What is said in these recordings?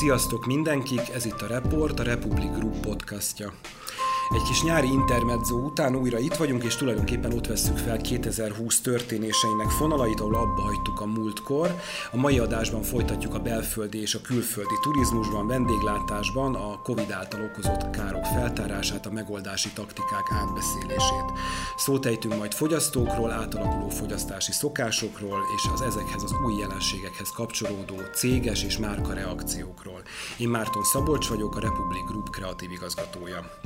Sziasztok mindenkik, ez itt a Report, a Republic Group podcastja. Egy kis nyári intermezzo után újra itt vagyunk, és tulajdonképpen ott vesszük fel 2020 történéseinek fonalait, ahol abba hagytuk a múltkor. A mai adásban folytatjuk a belföldi és a külföldi turizmusban, vendéglátásban a Covid által okozott károk feltárását, a megoldási taktikák átbeszélését. Szót ejtünk majd fogyasztókról, átalakuló fogyasztási szokásokról és az ezekhez az új jelenségekhez kapcsolódó céges és márka reakciókról. Én Márton Szabolcs vagyok, a Republic Group kreatív igazgatója.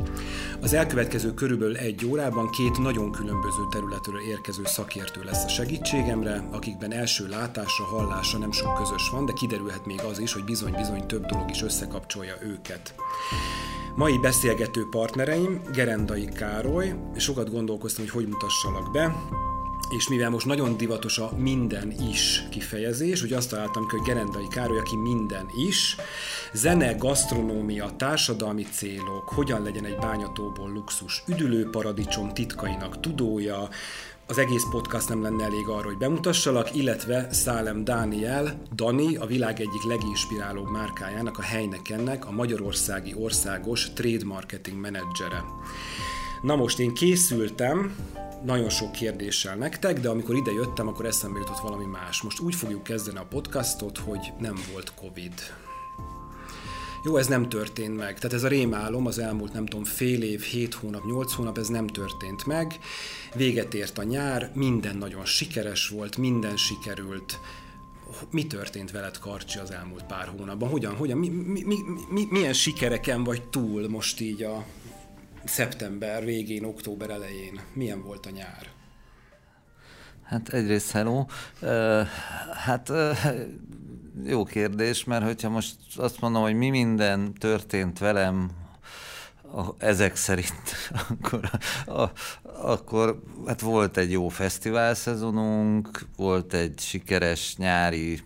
Az elkövetkező körülbelül egy órában két nagyon különböző területről érkező szakértő lesz a segítségemre, akikben első látásra, hallásra nem sok közös van, de kiderülhet még az is, hogy bizony-bizony több dolog is összekapcsolja őket. Mai beszélgető partnereim Gerendai Károly, sokat gondolkoztam, hogy hogy mutassalak be, és mivel most nagyon divatos a minden is kifejezés, hogy azt találtam ki, hogy Gerendai Károly, aki minden is, zene, gasztronómia, társadalmi célok, hogyan legyen egy bányatóból luxus, üdülőparadicsom titkainak tudója, az egész podcast nem lenne elég arra, hogy bemutassalak, illetve Szálem Dániel, Dani, a világ egyik leginspirálóbb márkájának, a Heinekennek, a Magyarországi Országos Trade Marketing Menedzsere. Na most én készültem, nagyon sok kérdéssel nektek, de amikor ide jöttem, akkor eszembe jutott valami más. Most úgy fogjuk kezdeni a podcastot, hogy nem volt Covid. Jó, ez nem történt meg. Tehát ez a rémálom az elmúlt, nem tudom, fél év, hét hónap, nyolc hónap, ez nem történt meg. Véget ért a nyár, minden nagyon sikeres volt, minden sikerült. Mi történt veled, Karcsi, az elmúlt pár hónapban? Hogyan, hogyan, mi, mi, mi, mi, milyen sikereken vagy túl most így a szeptember végén, október elején? Milyen volt a nyár? Hát egyrészt hello. Hát jó kérdés, mert hogyha most azt mondom, hogy mi minden történt velem ezek szerint, akkor, akkor hát volt egy jó fesztivál szezonunk, volt egy sikeres nyári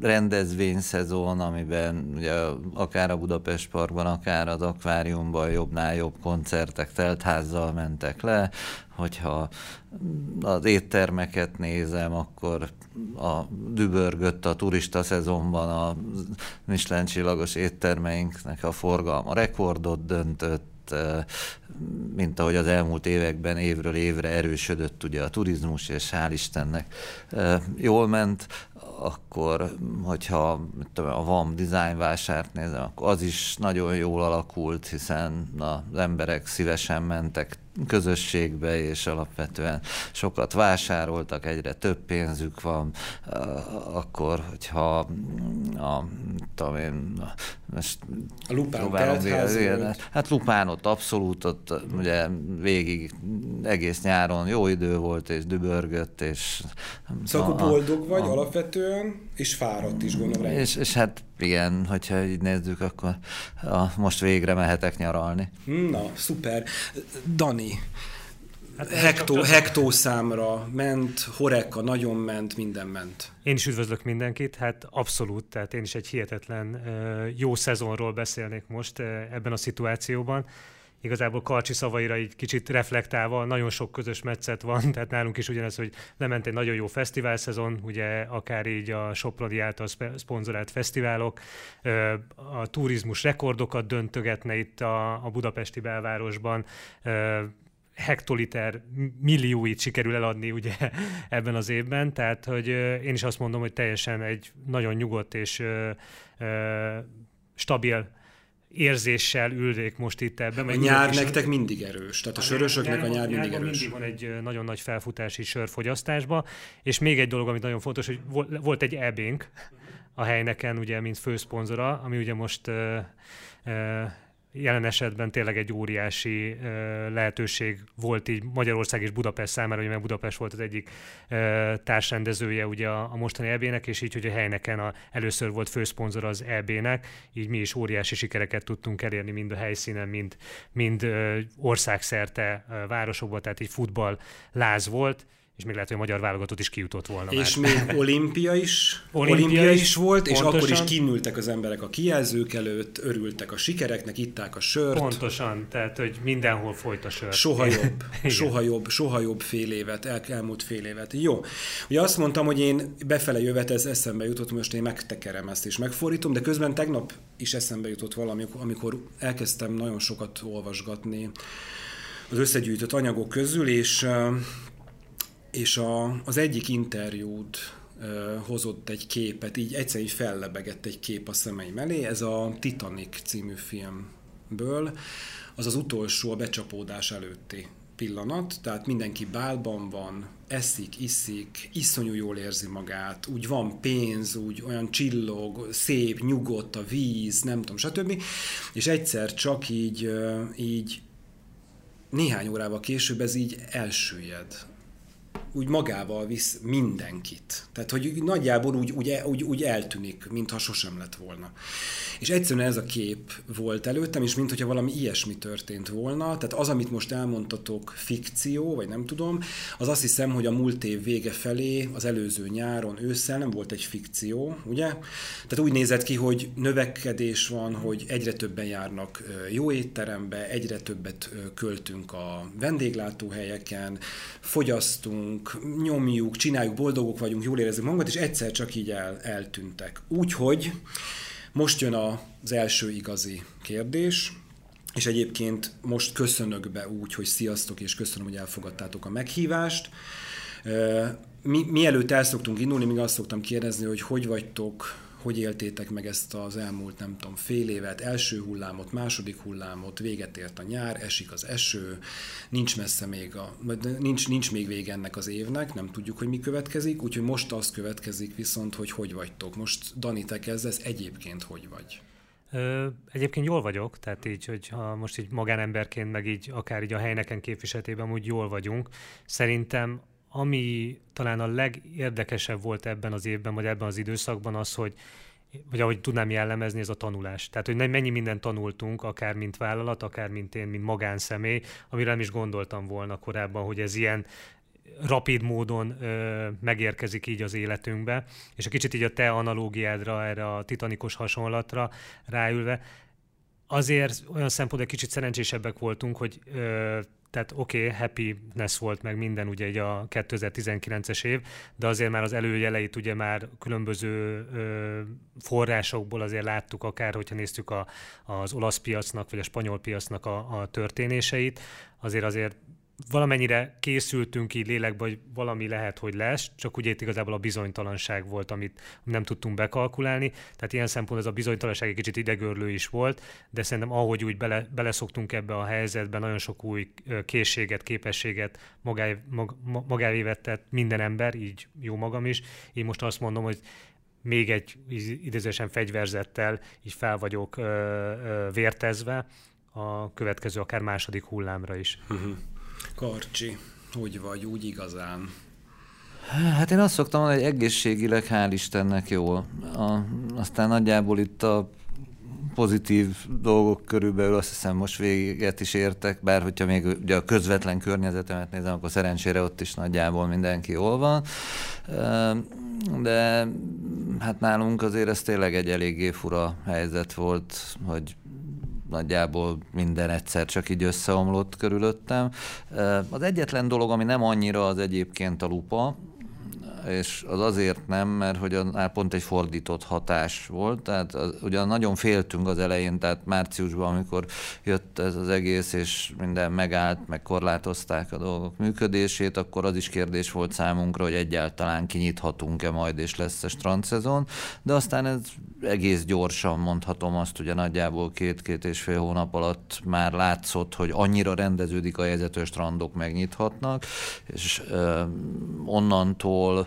rendezvényszezon, amiben ugye akár a Budapest Parkban, akár az akváriumban jobbnál jobb koncertek teltházzal mentek le, hogyha az éttermeket nézem, akkor a dübörgött a turista szezonban a Michelin csillagos éttermeinknek a forgalma rekordot döntött, mint ahogy az elmúlt években évről évre erősödött ugye a turizmus, és hál' Istennek jól ment akkor, hogyha tudom, a VAM design vásárt nézem, akkor az is nagyon jól alakult, hiszen az emberek szívesen mentek közösségbe, és alapvetően sokat vásároltak, egyre több pénzük van, akkor, hogyha a, tudom én, most a Lupán igen, Hát Lupán ott abszolút, ott ugye végig egész nyáron jó idő volt, és dübörgött, és... Szóval a, boldog vagy a, alapvetően, és fáradt is gondolom. És, és hát igen, hogyha így nézzük, akkor a, most végre mehetek nyaralni. Na, szuper. Dani, Hát hektó, hektó számra ment, Horeka nagyon ment, minden ment. Én is üdvözlök mindenkit, hát abszolút, tehát én is egy hihetetlen jó szezonról beszélnék most ebben a szituációban igazából Karcsi szavaira egy kicsit reflektálva, nagyon sok közös metszet van, tehát nálunk is ugyanez, hogy lement egy nagyon jó fesztivál szezon, ugye akár így a Soprodi által szponzorált fesztiválok, a turizmus rekordokat döntögetne itt a, a budapesti belvárosban, hektoliter millióit sikerül eladni ugye ebben az évben, tehát hogy én is azt mondom, hogy teljesen egy nagyon nyugodt és stabil érzéssel ülnék most itt ebben. A nyár nektek mindig erős, tehát a, a sörösöknek a nyár mindig erős. Mindig van egy nagyon nagy felfutási sörfogyasztásba, és még egy dolog, ami nagyon fontos, hogy volt egy ebénk a helyneken, ugye, mint főszponzora, ami ugye most uh, uh, jelen esetben tényleg egy óriási lehetőség volt így Magyarország és Budapest számára, ugye mert Budapest volt az egyik társrendezője ugye a, mostani EB-nek, és így, hogy a helyneken a, először volt főszponzor az EB-nek, így mi is óriási sikereket tudtunk elérni mind a helyszínen, mind, mind országszerte városokban, tehát egy futball láz volt, és még lehet, hogy a magyar válogatott is kijutott volna És már. még olimpia is, olimpia, olimpia is, is volt, pontosan. és akkor is kinültek az emberek a kijelzők előtt, örültek a sikereknek, itták a sört. Pontosan, tehát hogy mindenhol folyt a sör. Soha jobb, soha jobb, soha jobb fél évet, el, elmúlt fél évet. Jó. Ugye azt mondtam, hogy én befele jövet, ez eszembe jutott, most én megtekerem ezt és megfordítom, de közben tegnap is eszembe jutott valami, amikor elkezdtem nagyon sokat olvasgatni az összegyűjtött anyagok közül, és és a, az egyik interjút uh, hozott egy képet, így egyszerűen így fellebegett egy kép a szemeim elé, ez a Titanic című filmből, az az utolsó a becsapódás előtti pillanat, tehát mindenki bálban van, eszik, iszik, iszonyú jól érzi magát, úgy van pénz, úgy olyan csillog, szép, nyugodt a víz, nem tudom, stb. És egyszer csak így, így néhány órával később ez így elsüllyed úgy magával visz mindenkit. Tehát, hogy nagyjából úgy, úgy, úgy, úgy eltűnik, mintha sosem lett volna. És egyszerűen ez a kép volt előttem, és mintha valami ilyesmi történt volna. Tehát az, amit most elmondtatok, fikció, vagy nem tudom, az azt hiszem, hogy a múlt év vége felé, az előző nyáron, ősszel nem volt egy fikció, ugye? Tehát úgy nézett ki, hogy növekedés van, hogy egyre többen járnak jó étterembe, egyre többet költünk a vendéglátóhelyeken, fogyasztunk, nyomjuk, csináljuk, boldogok vagyunk, jól érezzük magunkat, és egyszer csak így el, eltűntek. Úgyhogy most jön az első igazi kérdés, és egyébként most köszönök be úgy, hogy sziasztok, és köszönöm, hogy elfogadtátok a meghívást. Mi, mielőtt el szoktunk indulni, még azt szoktam kérdezni, hogy hogy vagytok, hogy éltétek meg ezt az elmúlt, nem tudom, fél évet, első hullámot, második hullámot, véget ért a nyár, esik az eső, nincs messze még a, nincs, nincs még vége ennek az évnek, nem tudjuk, hogy mi következik, úgyhogy most az következik viszont, hogy hogy vagytok. Most Dani, te kezdesz, egyébként hogy vagy? Ö, egyébként jól vagyok, tehát így, hogy ha most így magánemberként, meg így akár így a helyneken képviseletében úgy jól vagyunk. Szerintem ami talán a legérdekesebb volt ebben az évben, vagy ebben az időszakban az, hogy vagy ahogy tudnám jellemezni, ez a tanulás. Tehát, hogy mennyi mindent tanultunk, akár mint vállalat, akár mint én, mint magánszemély, amire nem is gondoltam volna korábban, hogy ez ilyen rapid módon ö, megérkezik így az életünkbe, és a kicsit így a te analógiádra, erre a titanikos hasonlatra ráülve, azért olyan szempontból kicsit szerencsésebbek voltunk, hogy ö, tehát oké, okay, happiness volt meg minden ugye egy a 2019-es év, de azért már az előjeleit ugye már különböző ö, forrásokból azért láttuk, akár hogyha néztük a, az olasz piacnak, vagy a spanyol piacnak a, a történéseit, azért azért valamennyire készültünk így lélekbe, hogy valami lehet, hogy lesz, csak ugye itt igazából a bizonytalanság volt, amit nem tudtunk bekalkulálni. Tehát ilyen szempontból ez a bizonytalanság egy kicsit idegörlő is volt, de szerintem ahogy úgy bele, beleszoktunk ebbe a helyzetbe, nagyon sok új készséget, képességet magáé, mag, magávé vett minden ember, így jó magam is. Én most azt mondom, hogy még egy idézősen fegyverzettel így fel vagyok ö, ö, vértezve a következő akár második hullámra is. Uh-huh. Karcsi, hogy vagy úgy igazán? Hát én azt szoktam mondani, hogy egészségileg hál' Istennek jól. A, aztán nagyjából itt a pozitív dolgok körülbelül azt hiszem most véget is értek, bár hogyha még ugye a közvetlen környezetemet nézem, akkor szerencsére ott is nagyjából mindenki jól van. De hát nálunk azért ez tényleg egy eléggé fura helyzet volt, hogy nagyjából minden egyszer csak így összeomlott körülöttem. Az egyetlen dolog, ami nem annyira az egyébként a lupa, és az azért nem, mert hogy a, pont egy fordított hatás volt, tehát az, ugyan nagyon féltünk az elején, tehát márciusban, amikor jött ez az egész, és minden megállt, meg korlátozták a dolgok működését, akkor az is kérdés volt számunkra, hogy egyáltalán kinyithatunk-e majd, és lesz-e strandszezon, de aztán ez egész gyorsan mondhatom azt, ugye nagyjából két-két és fél hónap alatt már látszott, hogy annyira rendeződik a helyzet, strandok megnyithatnak, és ö, onnantól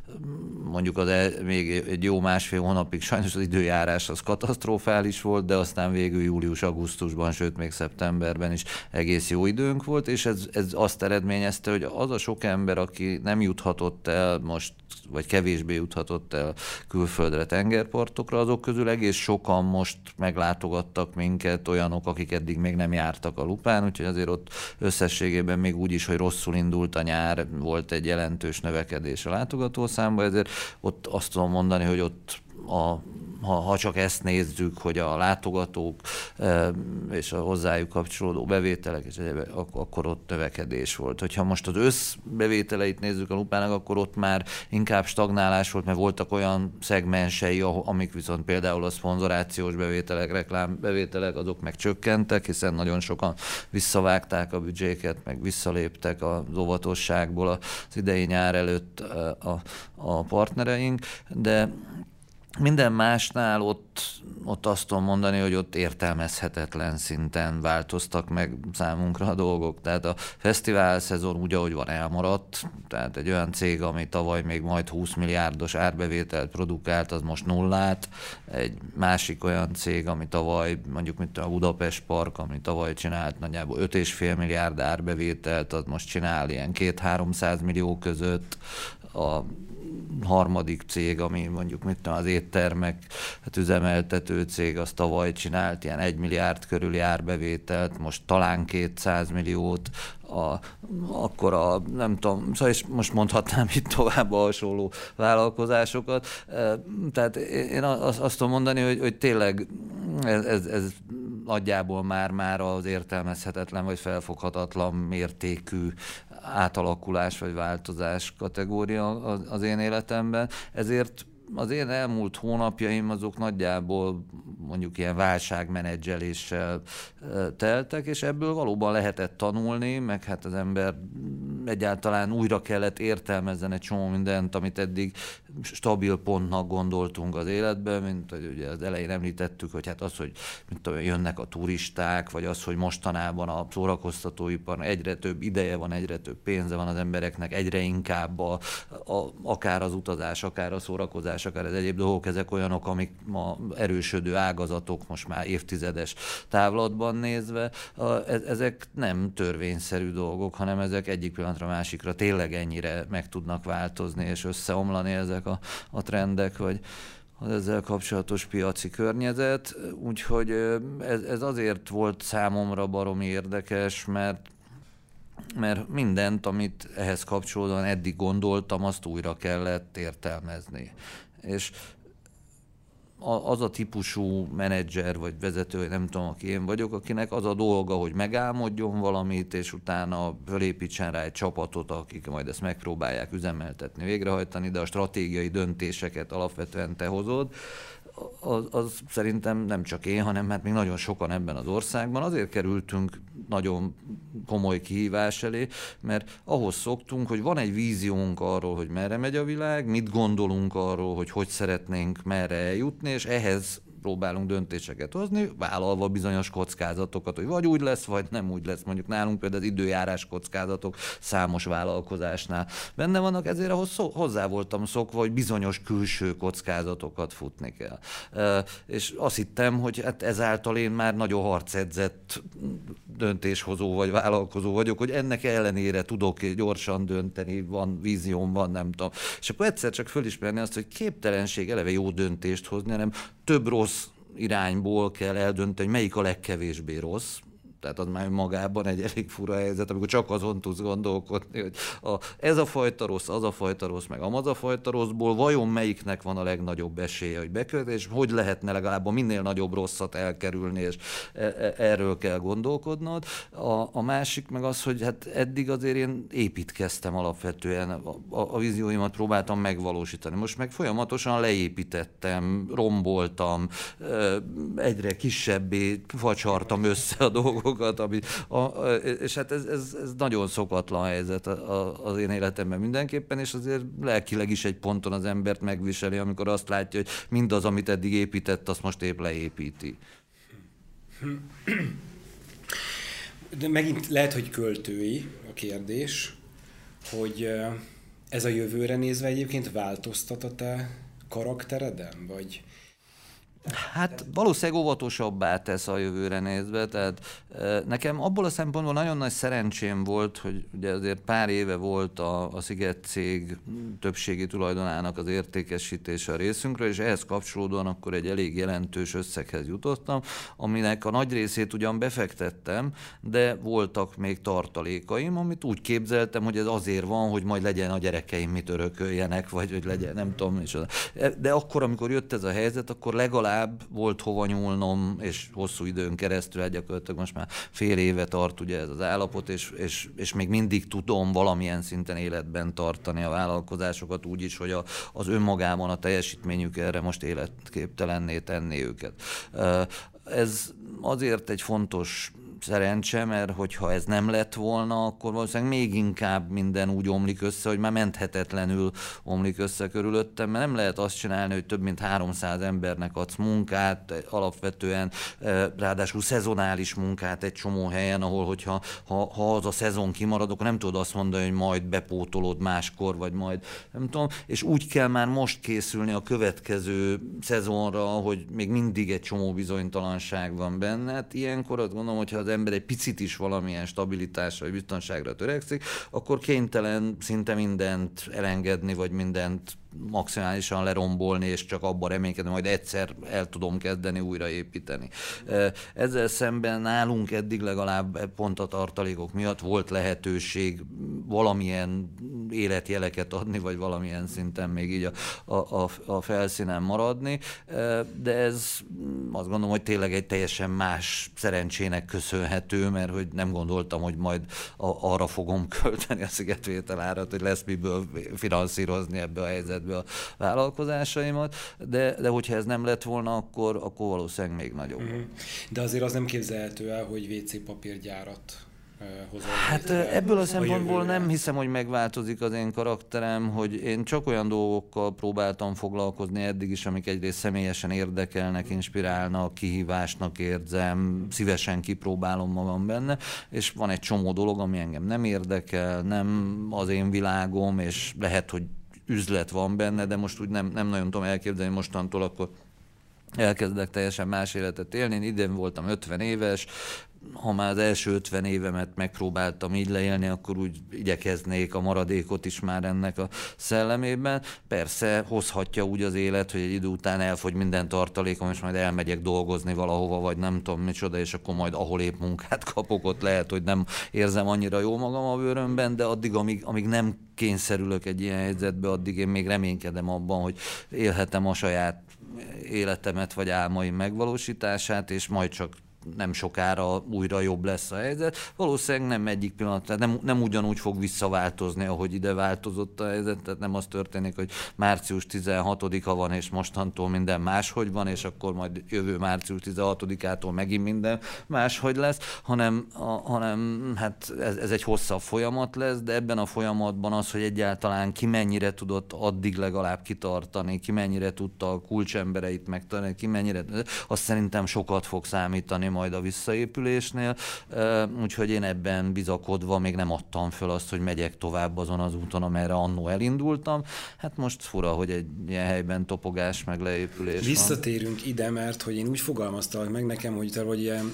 mondjuk az el, még egy jó másfél hónapig sajnos az időjárás az katasztrofális volt, de aztán végül július-augusztusban, sőt még szeptemberben is egész jó időnk volt, és ez, ez azt eredményezte, hogy az a sok ember, aki nem juthatott el most, vagy kevésbé juthatott el külföldre tengerpartokra, az azok közül egész sokan most meglátogattak minket, olyanok, akik eddig még nem jártak a lupán, úgyhogy azért ott összességében még úgy is, hogy rosszul indult a nyár, volt egy jelentős növekedés a látogatószámba, ezért ott azt tudom mondani, hogy ott a ha, ha csak ezt nézzük, hogy a látogatók és a hozzájuk kapcsolódó bevételek, és egyéb, akkor ott növekedés volt. Hogyha most az összbevételeit nézzük a lupának, akkor ott már inkább stagnálás volt, mert voltak olyan szegmensei, amik viszont például a szponzorációs bevételek, reklámbevételek, azok meg csökkentek, hiszen nagyon sokan visszavágták a büdzséket, meg visszaléptek az óvatosságból az idei nyár előtt a, a partnereink, de minden másnál ott, ott azt tudom mondani, hogy ott értelmezhetetlen szinten változtak meg számunkra a dolgok. Tehát a fesztivál szezon úgy, ahogy van, elmaradt. Tehát egy olyan cég, ami tavaly még majd 20 milliárdos árbevételt produkált, az most nullát. Egy másik olyan cég, ami tavaly, mondjuk mint a Budapest Park, ami tavaly csinált nagyjából 5,5 milliárd árbevételt, az most csinál ilyen 2-300 millió között. A harmadik cég, ami mondjuk mit tudom, az éttermek hát üzemeltető cég, az tavaly csinált ilyen egy milliárd körüli árbevételt, most talán 200 milliót, a, akkor a, nem tudom, szóval és most mondhatnám itt tovább a hasonló vállalkozásokat. Tehát én azt, azt tudom mondani, hogy, hogy tényleg ez, ez, ez nagyjából már, már az értelmezhetetlen vagy felfoghatatlan mértékű átalakulás vagy változás kategória az én életemben. Ezért az én elmúlt hónapjaim azok nagyjából mondjuk ilyen válságmenedzseléssel teltek, és ebből valóban lehetett tanulni, meg hát az ember egyáltalán újra kellett értelmezzen egy csomó mindent, amit eddig stabil pontnak gondoltunk az életben, mint hogy ugye az elején említettük, hogy hát az, hogy mint tudom, jönnek a turisták, vagy az, hogy mostanában a szórakoztatóipar egyre több ideje van, egyre több pénze van az embereknek, egyre inkább a, a, akár az utazás, akár a szórakozás, akár az egyéb dolgok, ezek olyanok, amik ma erősödő ágazatok most már évtizedes távlatban nézve, a, e, ezek nem törvényszerű dolgok, hanem ezek egyik pillanatra másikra tényleg ennyire meg tudnak változni és összeomlani ezek ezek a, a trendek, vagy az ezzel kapcsolatos piaci környezet. Úgyhogy ez, ez azért volt számomra baromi érdekes, mert mert mindent, amit ehhez kapcsolódóan eddig gondoltam, azt újra kellett értelmezni. És az a típusú menedzser vagy vezető, vagy nem tudom, aki én vagyok, akinek az a dolga, hogy megálmodjon valamit, és utána fölépítsen rá egy csapatot, akik majd ezt megpróbálják üzemeltetni, végrehajtani, de a stratégiai döntéseket alapvetően te hozod az, az szerintem nem csak én, hanem mert még nagyon sokan ebben az országban. Azért kerültünk nagyon komoly kihívás elé, mert ahhoz szoktunk, hogy van egy víziónk arról, hogy merre megy a világ, mit gondolunk arról, hogy hogy szeretnénk merre eljutni, és ehhez próbálunk döntéseket hozni, vállalva bizonyos kockázatokat, hogy vagy úgy lesz, vagy nem úgy lesz. Mondjuk nálunk például az időjárás kockázatok számos vállalkozásnál benne vannak, ezért ahhoz szó, hozzá voltam szokva, hogy bizonyos külső kockázatokat futni kell. És azt hittem, hogy hát ezáltal én már nagyon harcedzett döntéshozó vagy vállalkozó vagyok, hogy ennek ellenére tudok gyorsan dönteni, van vízióm, van nem tudom. És akkor egyszer csak fölismerni azt, hogy képtelenség eleve jó döntést hozni, hanem több rossz irányból kell eldönteni, hogy melyik a legkevésbé rossz, tehát az már magában egy elég fura helyzet, amikor csak azon tudsz gondolkodni, hogy a, ez a fajta rossz, az a fajta rossz, meg amaz a fajta rosszból, vajon melyiknek van a legnagyobb esélye, hogy bekövet, és hogy lehetne legalább a minél nagyobb rosszat elkerülni, és e, e, erről kell gondolkodnod. A, a másik meg az, hogy hát eddig azért én építkeztem alapvetően, a, a, a vízióimat próbáltam megvalósítani. Most meg folyamatosan leépítettem, romboltam, egyre kisebbé facsartam össze a dolgokat, dolgokat, ami, a, és hát ez, ez, ez nagyon szokatlan helyzet az én életemben mindenképpen, és azért lelkileg is egy ponton az embert megviseli, amikor azt látja, hogy mindaz, amit eddig épített, azt most épp leépíti. De megint lehet, hogy költői a kérdés, hogy ez a jövőre nézve egyébként változtat a te karaktereden, vagy Hát valószínűleg óvatosabbá tesz a jövőre nézve, tehát nekem abból a szempontból nagyon nagy szerencsém volt, hogy ugye azért pár éve volt a, a Sziget cég többségi tulajdonának az értékesítése a részünkről, és ehhez kapcsolódóan akkor egy elég jelentős összeghez jutottam, aminek a nagy részét ugyan befektettem, de voltak még tartalékaim, amit úgy képzeltem, hogy ez azért van, hogy majd legyen a gyerekeim mit örököljenek, vagy hogy legyen, nem tudom, és de akkor, amikor jött ez a helyzet, akkor legalább legalább volt hova nyúlnom, és hosszú időn keresztül, hát gyakorlatilag most már fél éve tart ugye ez az állapot, és, és, és még mindig tudom valamilyen szinten életben tartani a vállalkozásokat úgy is, hogy a, az önmagában a teljesítményük erre most életképtelenné tenni őket. Ez azért egy fontos szerencse, mert hogyha ez nem lett volna, akkor valószínűleg még inkább minden úgy omlik össze, hogy már menthetetlenül omlik össze körülöttem, mert nem lehet azt csinálni, hogy több mint 300 embernek adsz munkát, alapvetően eh, ráadásul szezonális munkát egy csomó helyen, ahol hogyha ha, ha az a szezon kimarad, akkor nem tudod azt mondani, hogy majd bepótolod máskor, vagy majd nem tudom, és úgy kell már most készülni a következő szezonra, hogy még mindig egy csomó bizonytalanság van benne. Hát ilyenkor azt gondolom, hogyha az ember egy picit is valamilyen stabilitásra vagy biztonságra törekszik, akkor kénytelen szinte mindent elengedni, vagy mindent maximálisan lerombolni, és csak abban reménykedni, majd egyszer el tudom kezdeni újraépíteni. Ezzel szemben nálunk eddig legalább pont a tartalékok miatt volt lehetőség valamilyen életjeleket adni, vagy valamilyen szinten még így a, a, a felszínen maradni, de ez azt gondolom, hogy tényleg egy teljesen más szerencsének köszönhető, mert hogy nem gondoltam, hogy majd arra fogom költeni a szigetvétel árat, hogy lesz miből finanszírozni ebbe a helyzetbe helyzetbe a vállalkozásaimat, de, de hogyha ez nem lett volna, akkor, akkor valószínűleg még nagyobb. Mm. De azért az nem képzelhető el, hogy WC papírgyárat hozol. Hát ebből a szempontból nem hiszem, hogy megváltozik az én karakterem, hogy én csak olyan dolgokkal próbáltam foglalkozni eddig is, amik egyrészt személyesen érdekelnek, inspirálnak, kihívásnak érzem, szívesen kipróbálom magam benne, és van egy csomó dolog, ami engem nem érdekel, nem az én világom, és lehet, hogy üzlet van benne, de most úgy nem, nem nagyon tudom elképzelni mostantól, akkor elkezdek teljesen más életet élni. Én idén voltam 50 éves, ha már az első 50 évemet megpróbáltam így leélni, akkor úgy igyekeznék a maradékot is már ennek a szellemében. Persze hozhatja úgy az élet, hogy egy idő után elfogy minden tartalékom, és majd elmegyek dolgozni valahova, vagy nem tudom micsoda, és akkor majd ahol épp munkát kapok, ott lehet, hogy nem érzem annyira jó magam a bőrömben, de addig, amíg, amíg nem kényszerülök egy ilyen helyzetbe, addig én még reménykedem abban, hogy élhetem a saját életemet vagy álmaim megvalósítását, és majd csak nem sokára újra jobb lesz a helyzet. Valószínűleg nem egyik pillanat, tehát nem, nem ugyanúgy fog visszaváltozni, ahogy ide változott a helyzet, tehát nem az történik, hogy március 16-a van, és mostantól minden máshogy van, és akkor majd jövő március 16-ától megint minden máshogy lesz, hanem, a, hanem hát ez, ez egy hosszabb folyamat lesz, de ebben a folyamatban az, hogy egyáltalán ki mennyire tudott addig legalább kitartani, ki mennyire tudta a kulcsembereit megtartani, ki mennyire, azt szerintem sokat fog számítani majd a visszaépülésnél, úgyhogy én ebben bizakodva még nem adtam föl azt, hogy megyek tovább azon az úton, amerre annó elindultam. Hát most fura, hogy egy ilyen helyben topogás meg leépülés Visszatérünk van. ide, mert hogy én úgy fogalmaztam meg nekem, hogy te vagy ilyen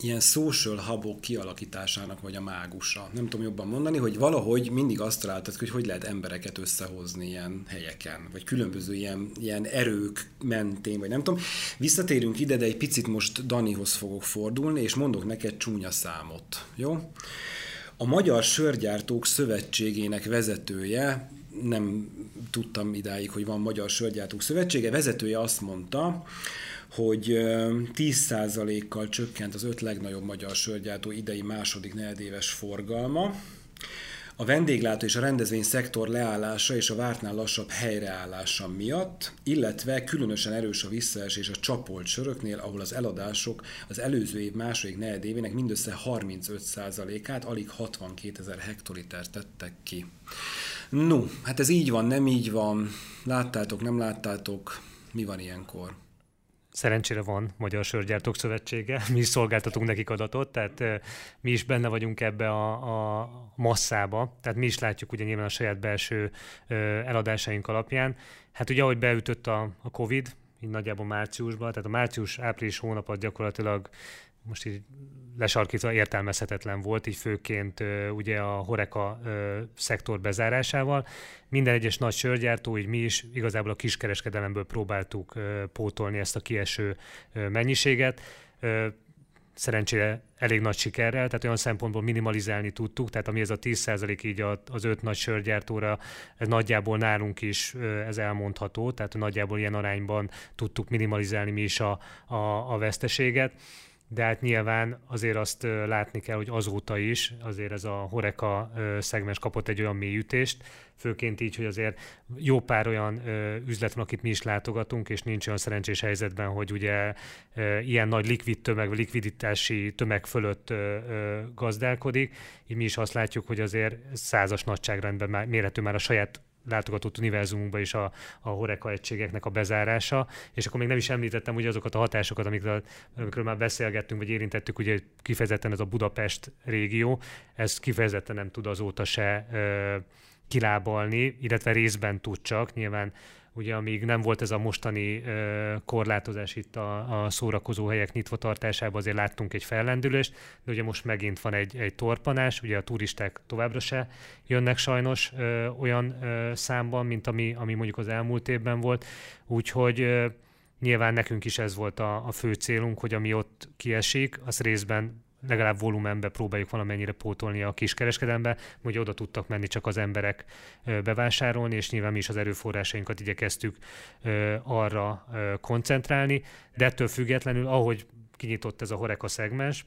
ilyen social hubok kialakításának vagy a mágusa. Nem tudom jobban mondani, hogy valahogy mindig azt találtad, hogy hogy lehet embereket összehozni ilyen helyeken, vagy különböző ilyen, ilyen erők mentén, vagy nem tudom. Visszatérünk ide, de egy picit most Danihoz fogok fordulni, és mondok neked csúnya számot, jó? A Magyar Sörgyártók Szövetségének vezetője, nem tudtam idáig, hogy van Magyar Sörgyártók Szövetsége, vezetője azt mondta, hogy 10%-kal csökkent az öt legnagyobb magyar sörgyártó idei második negyedéves forgalma, a vendéglátó és a rendezvény szektor leállása és a vártnál lassabb helyreállása miatt, illetve különösen erős a visszaesés a csapolt söröknél, ahol az eladások az előző év második negyedévének mindössze 35%-át, alig 62 ezer hektoliter tettek ki. No, hát ez így van, nem így van, láttátok, nem láttátok, mi van ilyenkor? Szerencsére van Magyar Sörgyártók Szövetsége, mi is szolgáltatunk nekik adatot, tehát mi is benne vagyunk ebbe a, a masszába, tehát mi is látjuk ugye nyilván a saját belső eladásaink alapján. Hát ugye ahogy beütött a, a Covid, így nagyjából márciusban, tehát a március-április hónapot gyakorlatilag most így lesarkítva értelmezhetetlen volt, így főként ugye a Horeka szektor bezárásával. Minden egyes nagy sörgyártó, így mi is igazából a kiskereskedelemből próbáltuk pótolni ezt a kieső mennyiséget szerencsére elég nagy sikerrel, tehát olyan szempontból minimalizálni tudtuk, tehát ami ez a 10% így az öt nagy sörgyártóra, ez nagyjából nálunk is ez elmondható, tehát nagyjából ilyen arányban tudtuk minimalizálni mi is a, a, a veszteséget de hát nyilván azért azt látni kell, hogy azóta is azért ez a Horeka szegmens kapott egy olyan mélyütést, főként így, hogy azért jó pár olyan üzlet van, akit mi is látogatunk, és nincs olyan szerencsés helyzetben, hogy ugye ilyen nagy likvid tömeg, likviditási tömeg fölött gazdálkodik. Így mi is azt látjuk, hogy azért százas nagyságrendben már, mérhető már a saját látogatott univerzumunkba is a, a Horeka egységeknek a bezárása, és akkor még nem is említettem ugye azokat a hatásokat, amikről, amikről már beszélgettünk, vagy érintettük, ugye kifejezetten ez a Budapest régió, ez kifejezetten nem tud azóta se ö, kilábalni, illetve részben tud csak, nyilván ugye amíg nem volt ez a mostani ö, korlátozás itt a, a szórakozó helyek nyitva tartásában, azért láttunk egy fellendülést, de ugye most megint van egy, egy torpanás, ugye a turisták továbbra se jönnek sajnos ö, olyan ö, számban, mint ami, ami mondjuk az elmúlt évben volt, úgyhogy ö, nyilván nekünk is ez volt a, a fő célunk, hogy ami ott kiesik, az részben legalább volumenbe próbáljuk valamennyire pótolni a kiskereskedelembe, hogy oda tudtak menni csak az emberek bevásárolni, és nyilván mi is az erőforrásainkat igyekeztük arra koncentrálni, de ettől függetlenül, ahogy kinyitott ez a Horeka szegmens,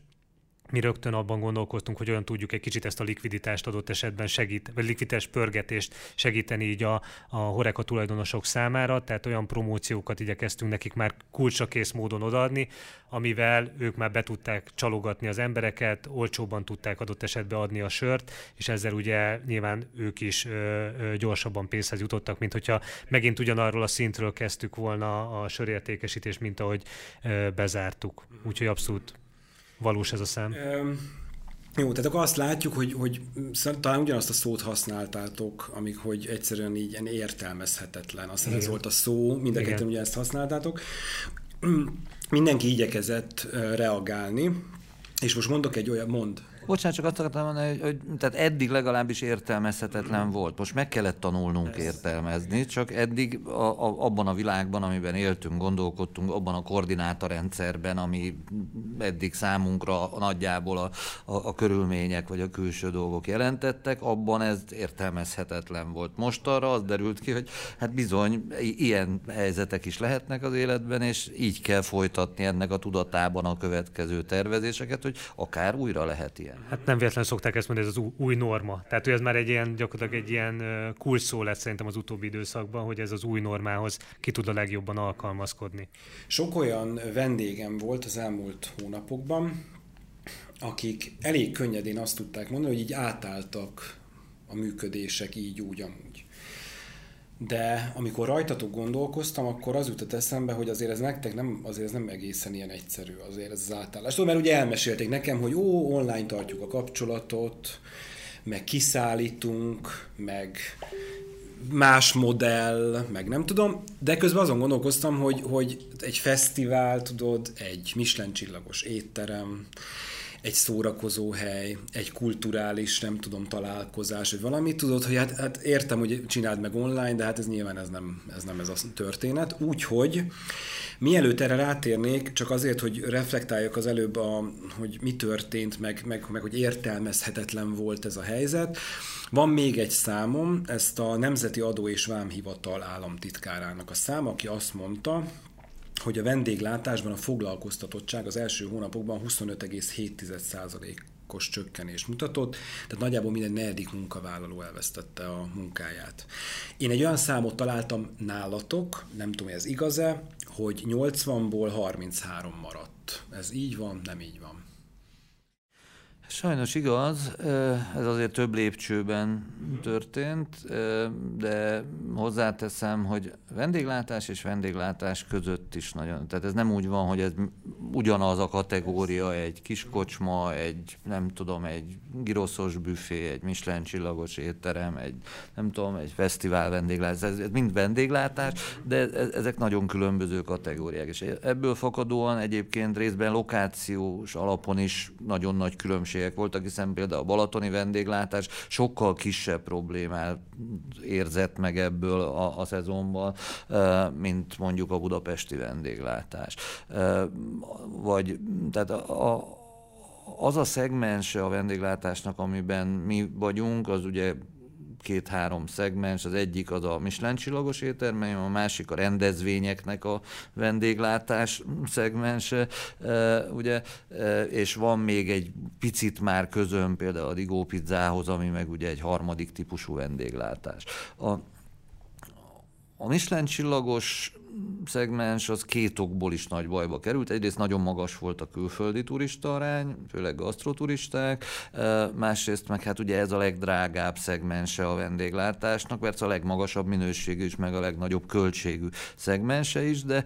mi rögtön abban gondolkoztunk, hogy olyan tudjuk egy kicsit ezt a likviditást adott esetben segít, vagy likviditás pörgetést segíteni így a, a Horeka tulajdonosok számára, tehát olyan promóciókat igyekeztünk nekik már kulcsra kész módon odaadni, amivel ők már be tudták csalogatni az embereket, olcsóban tudták adott esetben adni a sört, és ezzel ugye nyilván ők is ö, ö, gyorsabban pénzhez jutottak, mint hogyha megint ugyanarról a szintről kezdtük volna a sörértékesítést, mint ahogy ö, bezártuk. Úgyhogy abszolút valós ez a szám. Jó, tehát akkor azt látjuk, hogy, hogy talán ugyanazt a szót használtátok, amik hogy egyszerűen így értelmezhetetlen. Azt ez volt a szó, mind a ketten ugye ezt használtátok. Mindenki igyekezett reagálni, és most mondok egy olyan, mond. Bocsánat, csak azt akartam mondani, hogy, hogy tehát eddig legalábbis értelmezhetetlen volt. Most meg kellett tanulnunk Ez. értelmezni, csak eddig a, a, abban a világban, amiben éltünk, gondolkodtunk, abban a koordinátorrendszerben, ami eddig számunkra nagyjából a, a, a körülmények vagy a külső dolgok jelentettek, abban ez értelmezhetetlen volt. Most arra az derült ki, hogy hát bizony ilyen helyzetek is lehetnek az életben, és így kell folytatni ennek a tudatában a következő tervezéseket, hogy akár újra lehet ilyen. Hát nem véletlenül szokták ezt mondani, ez az új norma. Tehát, hogy ez már egy ilyen, gyakorlatilag egy ilyen kulcs szó lett szerintem az utóbbi időszakban, hogy ez az új normához ki tud a legjobban alkalmazkodni. Sok olyan vendégem volt az elmúlt hónapokban, akik elég könnyedén azt tudták mondani, hogy így átálltak a működések így, úgy, amúgy de amikor rajtatok gondolkoztam, akkor az jutott eszembe, hogy azért ez nektek nem, azért ez nem egészen ilyen egyszerű, azért ez az átállás. Tudom, mert ugye elmesélték nekem, hogy ó, online tartjuk a kapcsolatot, meg kiszállítunk, meg más modell, meg nem tudom, de közben azon gondolkoztam, hogy, hogy egy fesztivál, tudod, egy Michelin csillagos étterem, egy szórakozó hely, egy kulturális, nem tudom, találkozás, vagy valami, tudod, hogy hát, hát értem, hogy csináld meg online, de hát ez nyilván ez nem ez, nem ez a történet. Úgyhogy mielőtt erre rátérnék, csak azért, hogy reflektáljak az előbb, a, hogy mi történt, meg, meg, meg hogy értelmezhetetlen volt ez a helyzet, van még egy számom, ezt a Nemzeti Adó és Vámhivatal államtitkárának a szám, aki azt mondta, hogy a vendéglátásban a foglalkoztatottság az első hónapokban 25,7%-os csökkenést mutatott, tehát nagyjából minden negyedik munkavállaló elvesztette a munkáját. Én egy olyan számot találtam nálatok, nem tudom, ez igaz-e, hogy 80-ból 33 maradt. Ez így van, nem így van. Sajnos igaz, ez azért több lépcsőben történt, de hozzáteszem, hogy vendéglátás és vendéglátás között is nagyon, tehát ez nem úgy van, hogy ez ugyanaz a kategória, egy kis kocsma, egy nem tudom, egy giroszos büfé, egy Michelin csillagos étterem, egy nem tudom, egy fesztivál vendéglátás, ez, ez mind vendéglátás, de ezek nagyon különböző kategóriák, és ebből fakadóan egyébként részben lokációs alapon is nagyon nagy különbségek voltak, hiszen például a balatoni vendéglátás sokkal kisebb problémát érzett meg ebből a, a szezonban, mint mondjuk a budapesti vendéglátás. Vagy tehát a, az a szegmens a vendéglátásnak, amiben mi vagyunk, az ugye két-három szegmens, az egyik az a Michelin csillagos éttermely, a másik a rendezvényeknek a vendéglátás szegmense, ugye, és van még egy picit már közön például a Digó pizzához, ami meg ugye egy harmadik típusú vendéglátás. A, a Michelin csillagos szegmens az két okból is nagy bajba került. Egyrészt nagyon magas volt a külföldi turista arány, főleg gasztroturisták, másrészt meg hát ugye ez a legdrágább szegmense a vendéglátásnak, mert a legmagasabb minőségű is, meg a legnagyobb költségű szegmense is, de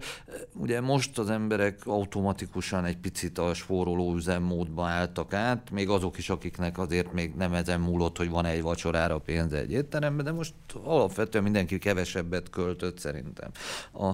ugye most az emberek automatikusan egy picit a spóroló üzemmódba álltak át, még azok is, akiknek azért még nem ezen múlott, hogy van egy vacsorára pénz egy étteremben, de most alapvetően mindenki kevesebbet költött szerintem. A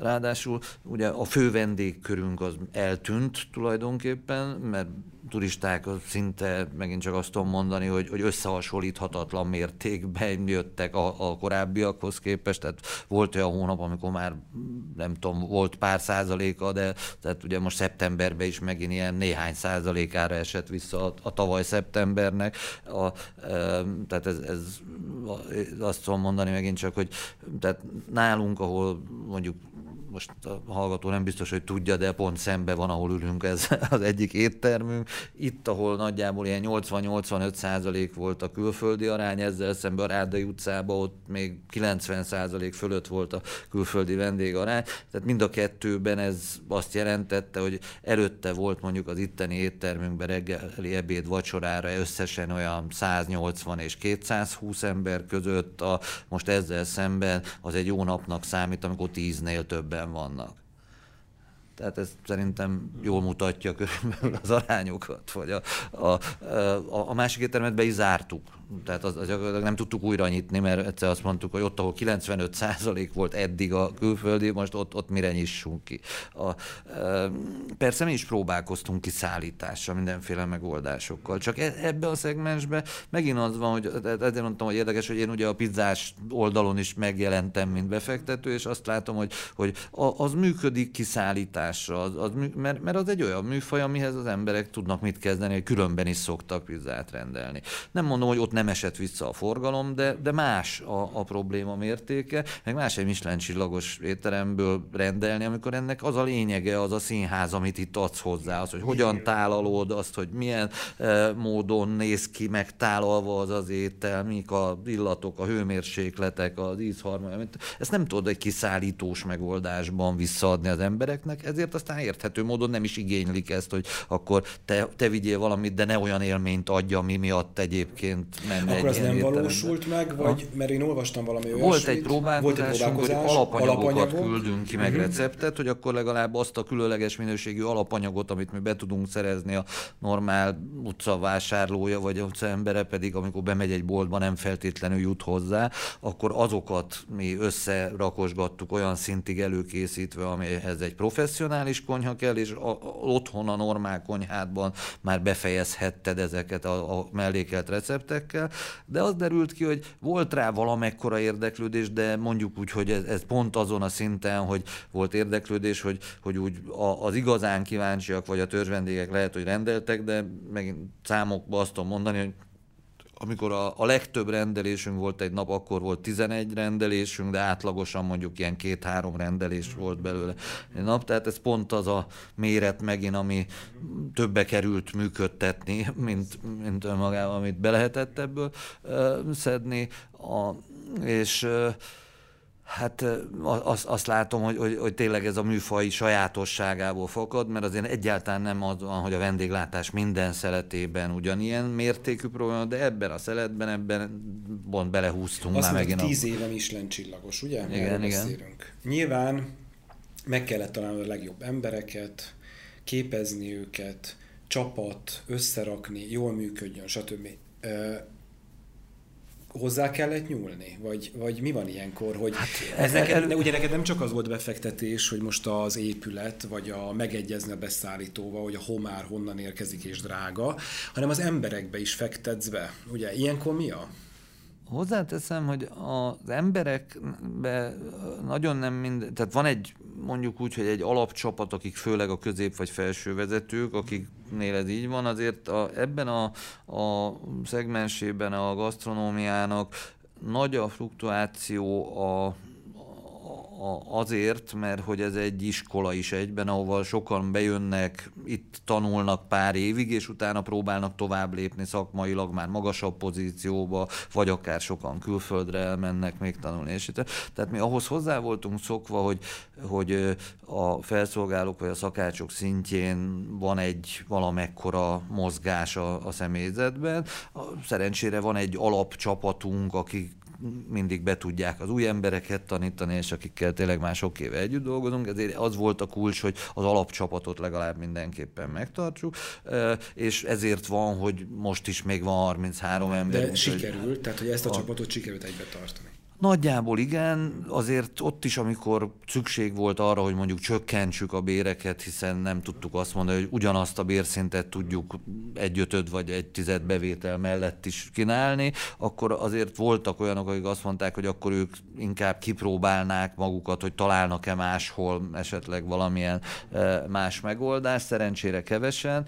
Ráadásul ugye a fő vendégkörünk az eltűnt tulajdonképpen, mert turisták szinte, megint csak azt tudom mondani, hogy, hogy összehasonlíthatatlan mértékben jöttek a, a korábbiakhoz képest, tehát volt olyan hónap, amikor már nem tudom, volt pár százaléka, de tehát ugye most szeptemberben is megint ilyen néhány százalékára esett vissza a, a tavaly szeptembernek, a, e, tehát ez, ez azt tudom mondani megint csak, hogy tehát nálunk, ahol mondjuk most a hallgató nem biztos, hogy tudja, de pont szembe van, ahol ülünk, ez az egyik éttermünk. Itt, ahol nagyjából ilyen 80-85 százalék volt a külföldi arány, ezzel szemben a Rádai utcában ott még 90 százalék fölött volt a külföldi vendégarány. Tehát mind a kettőben ez azt jelentette, hogy előtte volt mondjuk az itteni éttermünkben reggeli ebéd vacsorára összesen olyan 180 és 220 ember között, a, most ezzel szemben az egy jó napnak számít, amikor 10-nél többen vannak. Tehát ez szerintem jól mutatja körülbelül az arányokat, vagy a, a, a, a másik éttermet be is zártuk tehát az, az, nem tudtuk újra nyitni, mert egyszer azt mondtuk, hogy ott, ahol 95% volt eddig a külföldi, most ott, ott mire nyissunk ki. A, e, persze mi is próbálkoztunk ki szállítással, mindenféle megoldásokkal, csak e, ebbe a szegmensbe megint az van, hogy ezért mondtam, hogy érdekes, hogy én ugye a pizzás oldalon is megjelentem, mint befektető, és azt látom, hogy, hogy az működik kiszállításra, az, az, mert, mert az egy olyan műfaj, amihez az emberek tudnak mit kezdeni, hogy különben is szoktak pizzát rendelni. Nem mondom, hogy ott nem esett vissza a forgalom, de, de más a, a probléma mértéke, meg más egy Michelin csillagos étteremből rendelni, amikor ennek az a lényege, az a színház, amit itt adsz hozzá, az, hogy hogyan tálalod, azt, hogy milyen e, módon néz ki megtálalva az az étel, mik a illatok, a hőmérsékletek, az ízharmónia, ezt nem tudod egy kiszállítós megoldásban visszaadni az embereknek, ezért aztán érthető módon nem is igénylik ezt, hogy akkor te, te vigyél valamit, de ne olyan élményt adja, mi miatt egyébként menne Akkor az nem valósult meg, vagy a... mert én olvastam valami olyasmit. Volt egy próbálkozásunk, hogy alapanyagokat alapanyagok. küldünk ki, meg uh-huh. receptet, hogy akkor legalább azt a különleges minőségű alapanyagot, amit mi be tudunk szerezni a normál utcavásárlója, vagy utca embere pedig, amikor bemegy egy boltba, nem feltétlenül jut hozzá, akkor azokat mi összerakosgattuk olyan szintig előkészítve, amihez egy professzionális konyha kell, és a, a, otthon a normál konyhádban már befejezhetted ezeket a, a mellékelt receptekkel, kell, de az derült ki, hogy volt rá valamekkora érdeklődés, de mondjuk úgy, hogy ez, ez pont azon a szinten, hogy volt érdeklődés, hogy, hogy úgy a, az igazán kíváncsiak vagy a törzsvendégek lehet, hogy rendeltek, de megint számokba azt tudom mondani, hogy amikor a, a legtöbb rendelésünk volt egy nap, akkor volt 11 rendelésünk, de átlagosan mondjuk ilyen két-három rendelés volt belőle egy nap, tehát ez pont az a méret megint, ami többe került működtetni, mint, mint önmagában, amit be lehetett ebből uh, szedni, a, és uh, Hát azt, azt látom, hogy, hogy, hogy tényleg ez a műfai sajátosságából fakad, mert azért egyáltalán nem az van, hogy a vendéglátás minden szeletében ugyanilyen mértékű probléma, de ebben a szeletben, ebben pont belehúztunk azt már megint. tíz a... éve Michelin csillagos, ugye? Igen, Erről igen. Beszélünk. Nyilván meg kellett találni a legjobb embereket, képezni őket, csapat, összerakni, jól működjön, stb. Hozzá kellett nyúlni? Vagy, vagy mi van ilyenkor? Hogy hát, ez neked, el... Ugye neked nem csak az volt befektetés, hogy most az épület, vagy a megegyezni a beszállítóval, hogy a homár honnan érkezik és drága, hanem az emberekbe is fektetsz be. Ugye ilyenkor mi a? Hozzáteszem, hogy az emberekbe nagyon nem mind, tehát van egy mondjuk úgy, hogy egy alapcsapat, akik főleg a közép vagy felső vezetők, akiknél ez így van, azért a, ebben a, a szegmensében a gasztronómiának nagy a fluktuáció a azért, mert hogy ez egy iskola is egyben, ahova sokan bejönnek, itt tanulnak pár évig, és utána próbálnak tovább lépni szakmailag már magasabb pozícióba, vagy akár sokan külföldre elmennek még tanulni. És itt, tehát mi ahhoz hozzá voltunk szokva, hogy, hogy a felszolgálók vagy a szakácsok szintjén van egy valamekkora mozgás a, a személyzetben. Szerencsére van egy alapcsapatunk, akik mindig be tudják az új embereket tanítani, és akikkel tényleg már sok éve együtt dolgozunk, ezért az volt a kulcs, hogy az alapcsapatot legalább mindenképpen megtartsuk, és ezért van, hogy most is még van 33 ember. De sikerült, tehát hogy ezt a, a csapatot sikerült egybe tartani. Nagyjából igen, azért ott is, amikor szükség volt arra, hogy mondjuk csökkentsük a béreket, hiszen nem tudtuk azt mondani, hogy ugyanazt a bérszintet tudjuk egy ötöd vagy egy tized bevétel mellett is kínálni, akkor azért voltak olyanok, akik azt mondták, hogy akkor ők inkább kipróbálnák magukat, hogy találnak-e máshol esetleg valamilyen eh, más megoldást, szerencsére kevesen,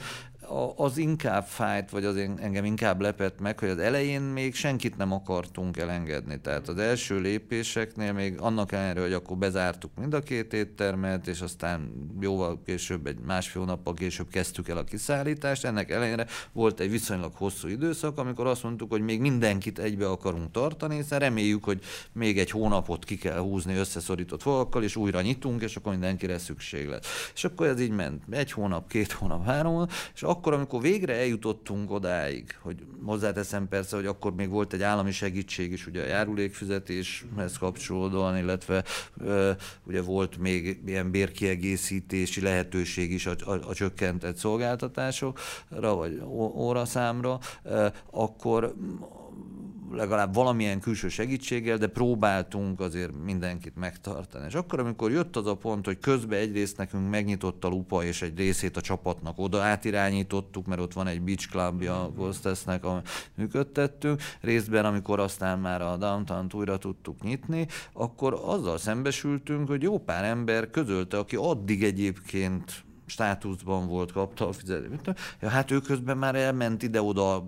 az inkább fájt, vagy az engem inkább lepett meg, hogy az elején még senkit nem akartunk elengedni. Tehát az első lépéseknél még annak ellenére, hogy akkor bezártuk mind a két éttermet, és aztán jóval később, egy másfél nappal később kezdtük el a kiszállítást. Ennek ellenére volt egy viszonylag hosszú időszak, amikor azt mondtuk, hogy még mindenkit egybe akarunk tartani, hiszen reméljük, hogy még egy hónapot ki kell húzni összeszorított fogakkal, és újra nyitunk, és akkor mindenkire szükség lesz. És akkor ez így ment. Egy hónap, két hónap, három hónap, és akkor, amikor végre eljutottunk odáig, hogy hozzáteszem persze, hogy akkor még volt egy állami segítség is, ugye a járulékfizetéshez kapcsolódóan, illetve ö, ugye volt még ilyen bérkiegészítési lehetőség is a, a, a csökkentett szolgáltatásokra, vagy óraszámra, ö, akkor legalább valamilyen külső segítséggel, de próbáltunk azért mindenkit megtartani. És akkor, amikor jött az a pont, hogy közben egyrészt nekünk megnyitott a lupa, és egy részét a csapatnak oda átirányítottuk, mert ott van egy beach clubja a Ghostesnek, amit működtettünk, részben, amikor aztán már a downtown újra tudtuk nyitni, akkor azzal szembesültünk, hogy jó pár ember közölte, aki addig egyébként státuszban volt, kapta a fizetést. Ja, hát ő közben már elment ide-oda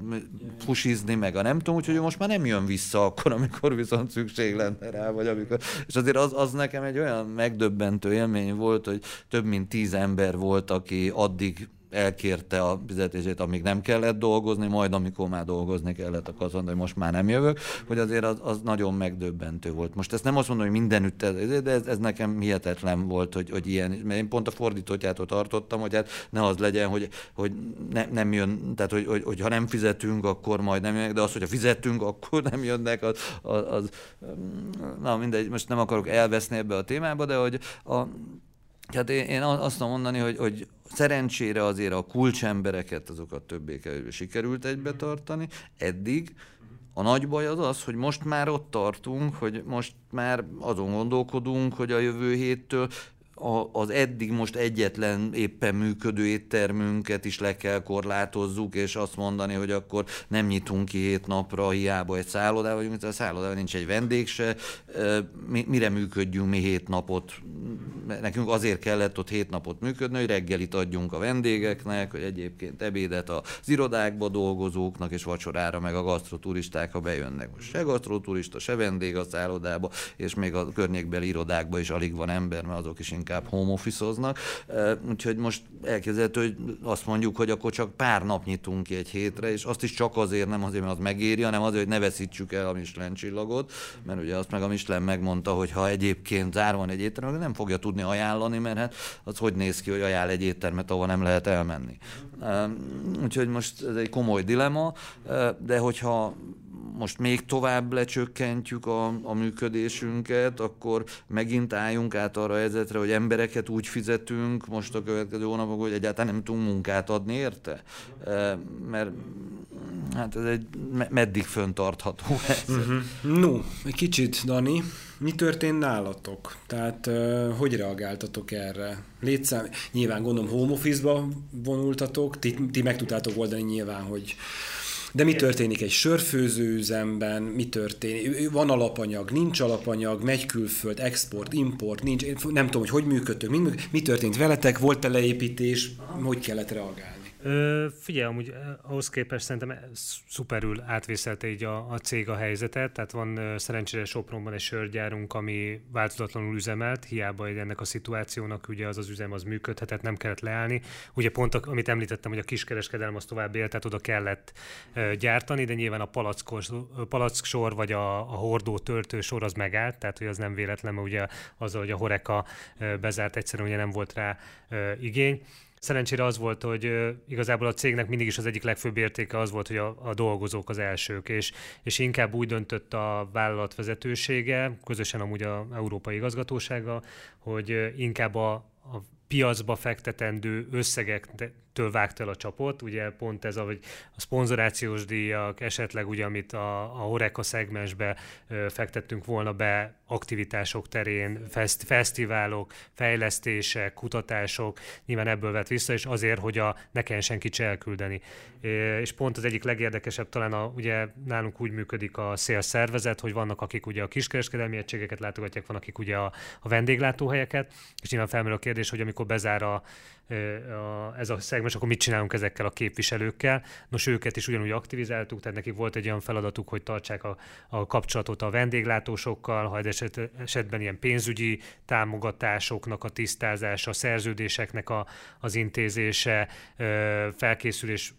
pusizni, meg a nem tudom, úgyhogy most már nem jön vissza akkor, amikor viszont szükség lenne rá, vagy amikor... És azért az, az nekem egy olyan megdöbbentő élmény volt, hogy több mint tíz ember volt, aki addig elkérte a fizetését, amíg nem kellett dolgozni, majd amikor már dolgozni kellett, akkor azt mondta, hogy most már nem jövök, hogy azért az, az nagyon megdöbbentő volt. Most ezt nem azt mondom, hogy mindenütt, ez, de ez, ez nekem hihetetlen volt, hogy, hogy ilyen, mert én pont a fordítótjától tartottam, hogy hát ne az legyen, hogy, hogy ne, nem jön, tehát hogy, hogy, hogy, ha nem fizetünk, akkor majd nem jönnek, de az, hogyha fizetünk, akkor nem jönnek, az, az, az na mindegy, most nem akarok elveszni ebbe a témába, de hogy a, Hát én, én azt tudom mondani, hogy, hogy szerencsére azért a kulcsembereket, azokat többé sikerült egybe tartani. Eddig a nagy baj az az, hogy most már ott tartunk, hogy most már azon gondolkodunk, hogy a jövő héttől az eddig most egyetlen éppen működő éttermünket is le kell korlátozzuk, és azt mondani, hogy akkor nem nyitunk ki hét napra, hiába egy szállodában vagyunk, mint a szállodában nincs egy vendég se, mire működjünk mi hét napot? Nekünk azért kellett ott hét napot működni, hogy reggelit adjunk a vendégeknek, hogy egyébként ebédet az irodákba dolgozóknak, és vacsorára meg a gasztroturisták, ha bejönnek. Most se gasztroturista, se vendég a szállodába, és még a környékbeli irodákba is alig van ember, mert azok is inkább inkább home office-oznak, úgyhogy most elképzelhető, hogy azt mondjuk, hogy akkor csak pár nap nyitunk ki egy hétre, és azt is csak azért, nem azért, mert az megéri, hanem azért, hogy ne veszítsük el a Michelin csillagot, mert ugye azt meg a Michelin megmondta, hogy ha egyébként zár van egy étterem, nem fogja tudni ajánlani, mert hát az hogy néz ki, hogy ajánl egy éttermet, ahova nem lehet elmenni. Úgyhogy most ez egy komoly dilema, de hogyha most még tovább lecsökkentjük a, a működésünket, akkor megint álljunk át arra a helyzetre, hogy embereket úgy fizetünk most a következő hónapok, hogy egyáltalán nem tudunk munkát adni érte? Mert hát ez egy meddig föntartható helyzet. Uh-huh. No, egy kicsit, Dani, mi történt nálatok? Tehát hogy reagáltatok erre? Létszám, nyilván gondolom home office-ba vonultatok, ti, ti meg tudtátok oldani nyilván, hogy de mi történik egy sörfőző üzemben, mi történik, van alapanyag, nincs alapanyag, megy külföld, export, import, nincs, nem tudom, hogy hogy működtök, mi, mi történt veletek, volt-e leépítés, hogy kellett reagálni? Ö, figyelj, amúgy ahhoz képest szerintem szuperül átvészelte így a, a cég a helyzetet, tehát van szerencsére Sopronban egy sörgyárunk, ami változatlanul üzemelt, hiába ennek a szituációnak ugye az az üzem az működhetett, nem kellett leállni. Ugye pont, amit említettem, hogy a kiskereskedelem az tovább élt, tehát oda kellett gyártani, de nyilván a palackos, palack sor vagy a, a hordó töltő sor az megállt, tehát hogy az nem véletlen, mert ugye azzal, hogy a Horeka ö, bezárt, egyszerűen ugye nem volt rá igény. Szerencsére az volt, hogy igazából a cégnek mindig is az egyik legfőbb értéke az volt, hogy a, a dolgozók az elsők, és, és inkább úgy döntött a vállalat vezetősége, közösen amúgy a Európai Igazgatósága, hogy inkább a, a piacba fektetendő összegektől vágt el a csapot. Ugye pont ez, hogy a szponzorációs díjak, esetleg ugye, amit a, a Horeca szegmensbe ö, fektettünk volna be aktivitások terén, fest, fesztiválok, fejlesztések, kutatások, nyilván ebből vett vissza, és azért, hogy a, ne kelljen senkit elküldeni. És pont az egyik legérdekesebb talán a, ugye nálunk úgy működik a szélszervezet, hogy vannak, akik ugye a kiskereskedelmi egységeket látogatják, van, akik ugye a, a vendéglátóhelyeket, és nyilván felmerül a kérdés, hogy amikor bezár a, a, ez a szegmens, akkor mit csinálunk ezekkel a képviselőkkel? Nos, őket is ugyanúgy aktivizáltuk, tehát nekik volt egy olyan feladatuk, hogy tartsák a, a kapcsolatot a vendéglátósokkal, ha eset, esetben ilyen pénzügyi támogatásoknak a tisztázása, szerződéseknek a, az intézése, felkészülés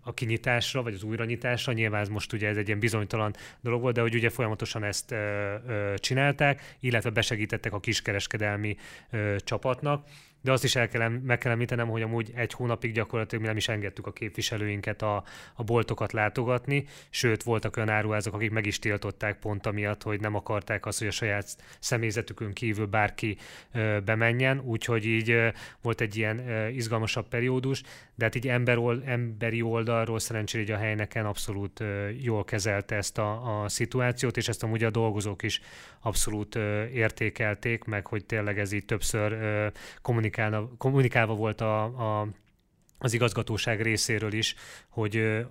a kinyitásra, vagy az újranyitásra. Nyilván ez most ugye ez egy ilyen bizonytalan dolog volt, de hogy ugye folyamatosan ezt ö, ö, csinálták, illetve besegítettek a kiskereskedelmi ö, csapatnak de azt is el kell, meg kell említenem, hogy amúgy egy hónapig gyakorlatilag mi nem is engedtük a képviselőinket a, a boltokat látogatni, sőt voltak olyan áruházak, akik meg is tiltották pont amiatt, hogy nem akarták azt, hogy a saját személyzetükön kívül bárki ö, bemenjen, úgyhogy így ö, volt egy ilyen ö, izgalmasabb periódus, de hát így ember, emberi oldalról szerencsére így a helyneken abszolút jól kezelte ezt a, a szituációt, és ezt amúgy a dolgozók is abszolút értékelték, meg hogy tényleg ez így többször kommunikálva volt a, a, az igazgatóság részéről is, hogy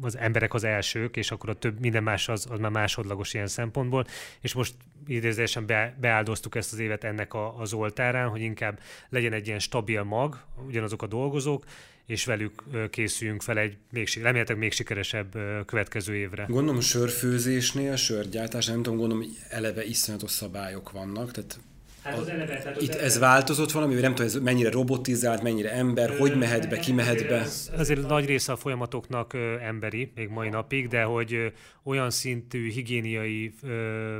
az emberek az elsők, és akkor a több, minden más az, az már másodlagos ilyen szempontból, és most idézésen be, beáldoztuk ezt az évet ennek a, az oltárán, hogy inkább legyen egy ilyen stabil mag, ugyanazok a dolgozók, és velük készüljünk fel egy még, remélhetőleg még sikeresebb következő évre. Gondolom sörfőzésnél, sörgyártás, nem tudom, gondolom, eleve iszonyatos szabályok vannak, tehát Hát az eleve, tehát az Itt eleve. ez változott valami, nem tudom, ez mennyire robotizált, mennyire ember, Ö, hogy mehet be, ki mehet be? Azért nagy része a folyamatoknak ö, emberi, még mai napig, de hogy ö, olyan szintű higiéniai ö,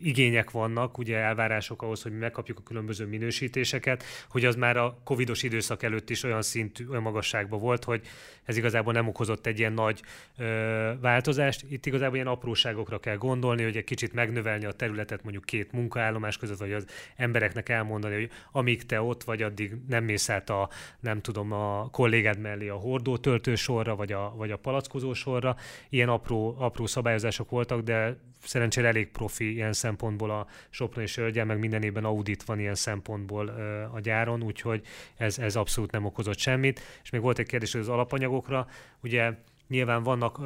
igények vannak, ugye elvárások ahhoz, hogy megkapjuk a különböző minősítéseket, hogy az már a covidos időszak előtt is olyan szintű, olyan magasságban volt, hogy ez igazából nem okozott egy ilyen nagy ö, változást. Itt igazából ilyen apróságokra kell gondolni, hogy egy kicsit megnövelni a területet mondjuk két munkaállomás között, vagy az embereknek elmondani, hogy amíg te ott vagy, addig nem mész át a, nem tudom, a kollégád mellé a hordó töltősorra, vagy a, vagy a palackozó sorra. Ilyen apró, apró szabályozások voltak, de szerencsére elég profi ilyen szempontból a Soproni Sörgyel, meg minden évben audit van ilyen szempontból a gyáron, úgyhogy ez, ez abszolút nem okozott semmit. És még volt egy kérdés, az alapanyagokra, ugye Nyilván vannak ö,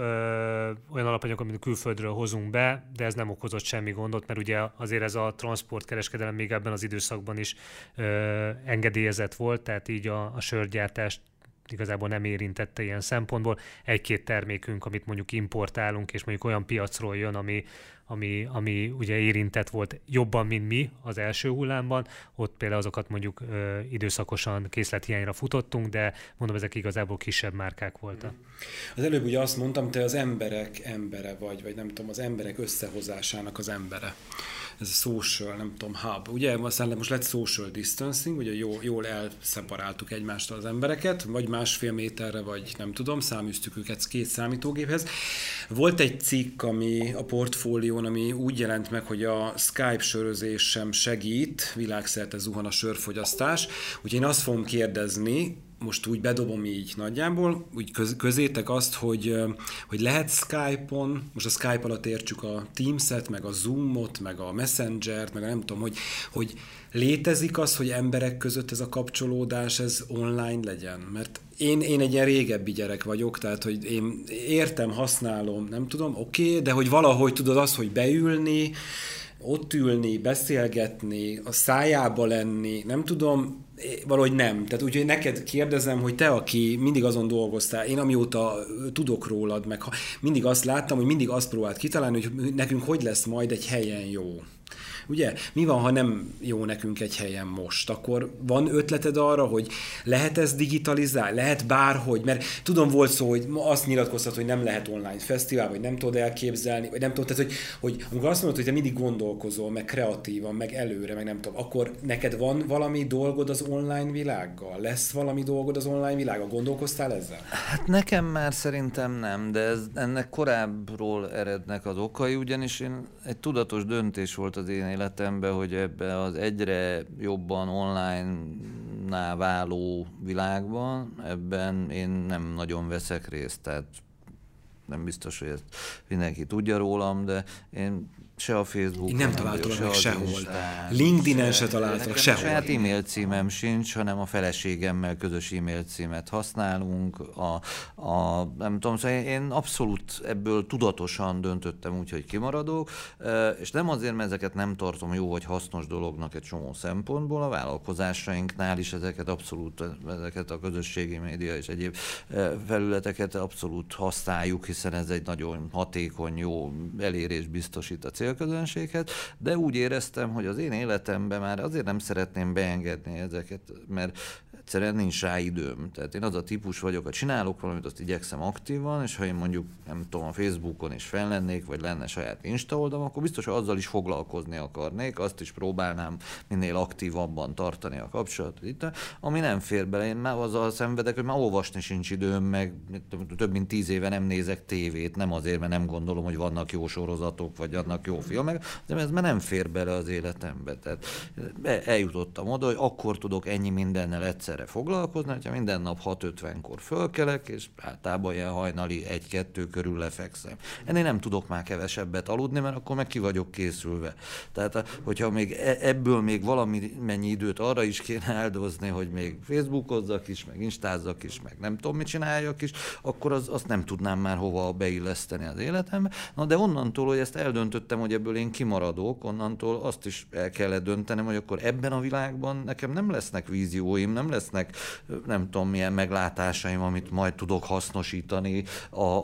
olyan alapanyagok, amit külföldről hozunk be, de ez nem okozott semmi gondot, mert ugye azért ez a transportkereskedelem még ebben az időszakban is ö, engedélyezett volt, tehát így a, a sörgyártást igazából nem érintette ilyen szempontból. Egy-két termékünk, amit mondjuk importálunk, és mondjuk olyan piacról jön, ami, ami, ami ugye érintett volt jobban, mint mi az első hullámban, ott például azokat mondjuk ö, időszakosan készlethiányra futottunk, de mondom, ezek igazából kisebb márkák voltak. Az előbb ugye azt mondtam, te az emberek embere vagy, vagy nem tudom, az emberek összehozásának az embere. Ez a social, nem tudom, hub. Ugye aztán most lett social distancing, ugye jól, jól elszeparáltuk egymástól az embereket, vagy másfél méterre, vagy nem tudom, száműztük őket két számítógéphez. Volt egy cikk, ami a portfólión, ami úgy jelent meg, hogy a Skype sörözés sem segít, világszerte zuhan a sörfogyasztás, úgyhogy én azt fogom kérdezni, most úgy bedobom így nagyjából, úgy köz, közétek azt, hogy, hogy lehet Skype-on, most a Skype alatt értsük a Teams-et, meg a Zoom-ot, meg a Messenger-t, meg a nem tudom, hogy, hogy létezik az, hogy emberek között ez a kapcsolódás, ez online legyen? Mert én, én egy ilyen régebbi gyerek vagyok, tehát hogy én értem, használom, nem tudom, oké, okay, de hogy valahogy tudod az, hogy beülni, ott ülni, beszélgetni, a szájába lenni, nem tudom, valahogy nem. Tehát úgyhogy neked kérdezem, hogy te, aki mindig azon dolgoztál, én amióta tudok rólad, meg mindig azt láttam, hogy mindig azt próbált kitalálni, hogy nekünk hogy lesz majd egy helyen jó. Ugye? Mi van, ha nem jó nekünk egy helyen most? Akkor van ötleted arra, hogy lehet ez digitalizálni? Lehet bárhogy? Mert tudom, volt szó, hogy azt nyilatkoztat, hogy nem lehet online fesztivál, vagy nem tudod elképzelni, vagy nem tudod, tehát, hogy, hogy amikor azt mondod, hogy te mindig gondolkozol, meg kreatívan, meg előre, meg nem tudom, akkor neked van valami dolgod az online világgal? Lesz valami dolgod az online világgal? Gondolkoztál ezzel? Hát nekem már szerintem nem, de ez, ennek korábbról erednek az okai, ugyanis én egy tudatos döntés volt az én életemben, hogy ebbe az egyre jobban online-ná váló világban, ebben én nem nagyon veszek részt, tehát nem biztos, hogy ezt mindenki tudja rólam, de én se a Facebookon. Nem találtam meg sehol. LinkedIn-en se találtam sehol. Saját e-mail címem sincs, hanem a feleségemmel közös e-mail címet használunk. A, a, nem tudom, szóval én abszolút ebből tudatosan döntöttem úgy, hogy kimaradok, és nem azért, mert ezeket nem tartom jó vagy hasznos dolognak egy csomó szempontból, a vállalkozásainknál is ezeket abszolút, ezeket a közösségi média és egyéb felületeket abszolút használjuk, hiszen ez egy nagyon hatékony, jó elérés biztosít a cél célközönséghez, de úgy éreztem, hogy az én életemben már azért nem szeretném beengedni ezeket, mert egyszerűen nincs rá időm. Tehát én az a típus vagyok, hogy csinálok valamit, azt igyekszem aktívan, és ha én mondjuk, nem tudom, a Facebookon is fellennék, vagy lenne saját Insta oldalom, akkor biztos, hogy azzal is foglalkozni akarnék, azt is próbálnám minél aktívabban tartani a kapcsolatot itt, ami nem fér bele. Én már azzal szenvedek, hogy már olvasni sincs időm, meg több mint tíz éve nem nézek tévét, nem azért, mert nem gondolom, hogy vannak jó sorozatok, vagy vannak jó filmek, de ez már nem fér bele az életembe. Tehát eljutottam oda, hogy akkor tudok ennyi mindennel egyszer erre foglalkozni, hogyha minden nap 6.50-kor fölkelek, és általában ilyen hajnali 1-2 körül lefekszem. Ennél nem tudok már kevesebbet aludni, mert akkor meg ki vagyok készülve. Tehát, hogyha még e, ebből még valami mennyi időt arra is kéne áldozni, hogy még Facebookozzak is, meg Instázzak is, meg nem tudom, mit csináljak is, akkor az, azt nem tudnám már hova beilleszteni az életembe. Na de onnantól, hogy ezt eldöntöttem, hogy ebből én kimaradok, onnantól azt is el kellett döntenem, hogy akkor ebben a világban nekem nem lesznek vízióim, nem lesz lesznek nem tudom milyen meglátásaim, amit majd tudok hasznosítani a,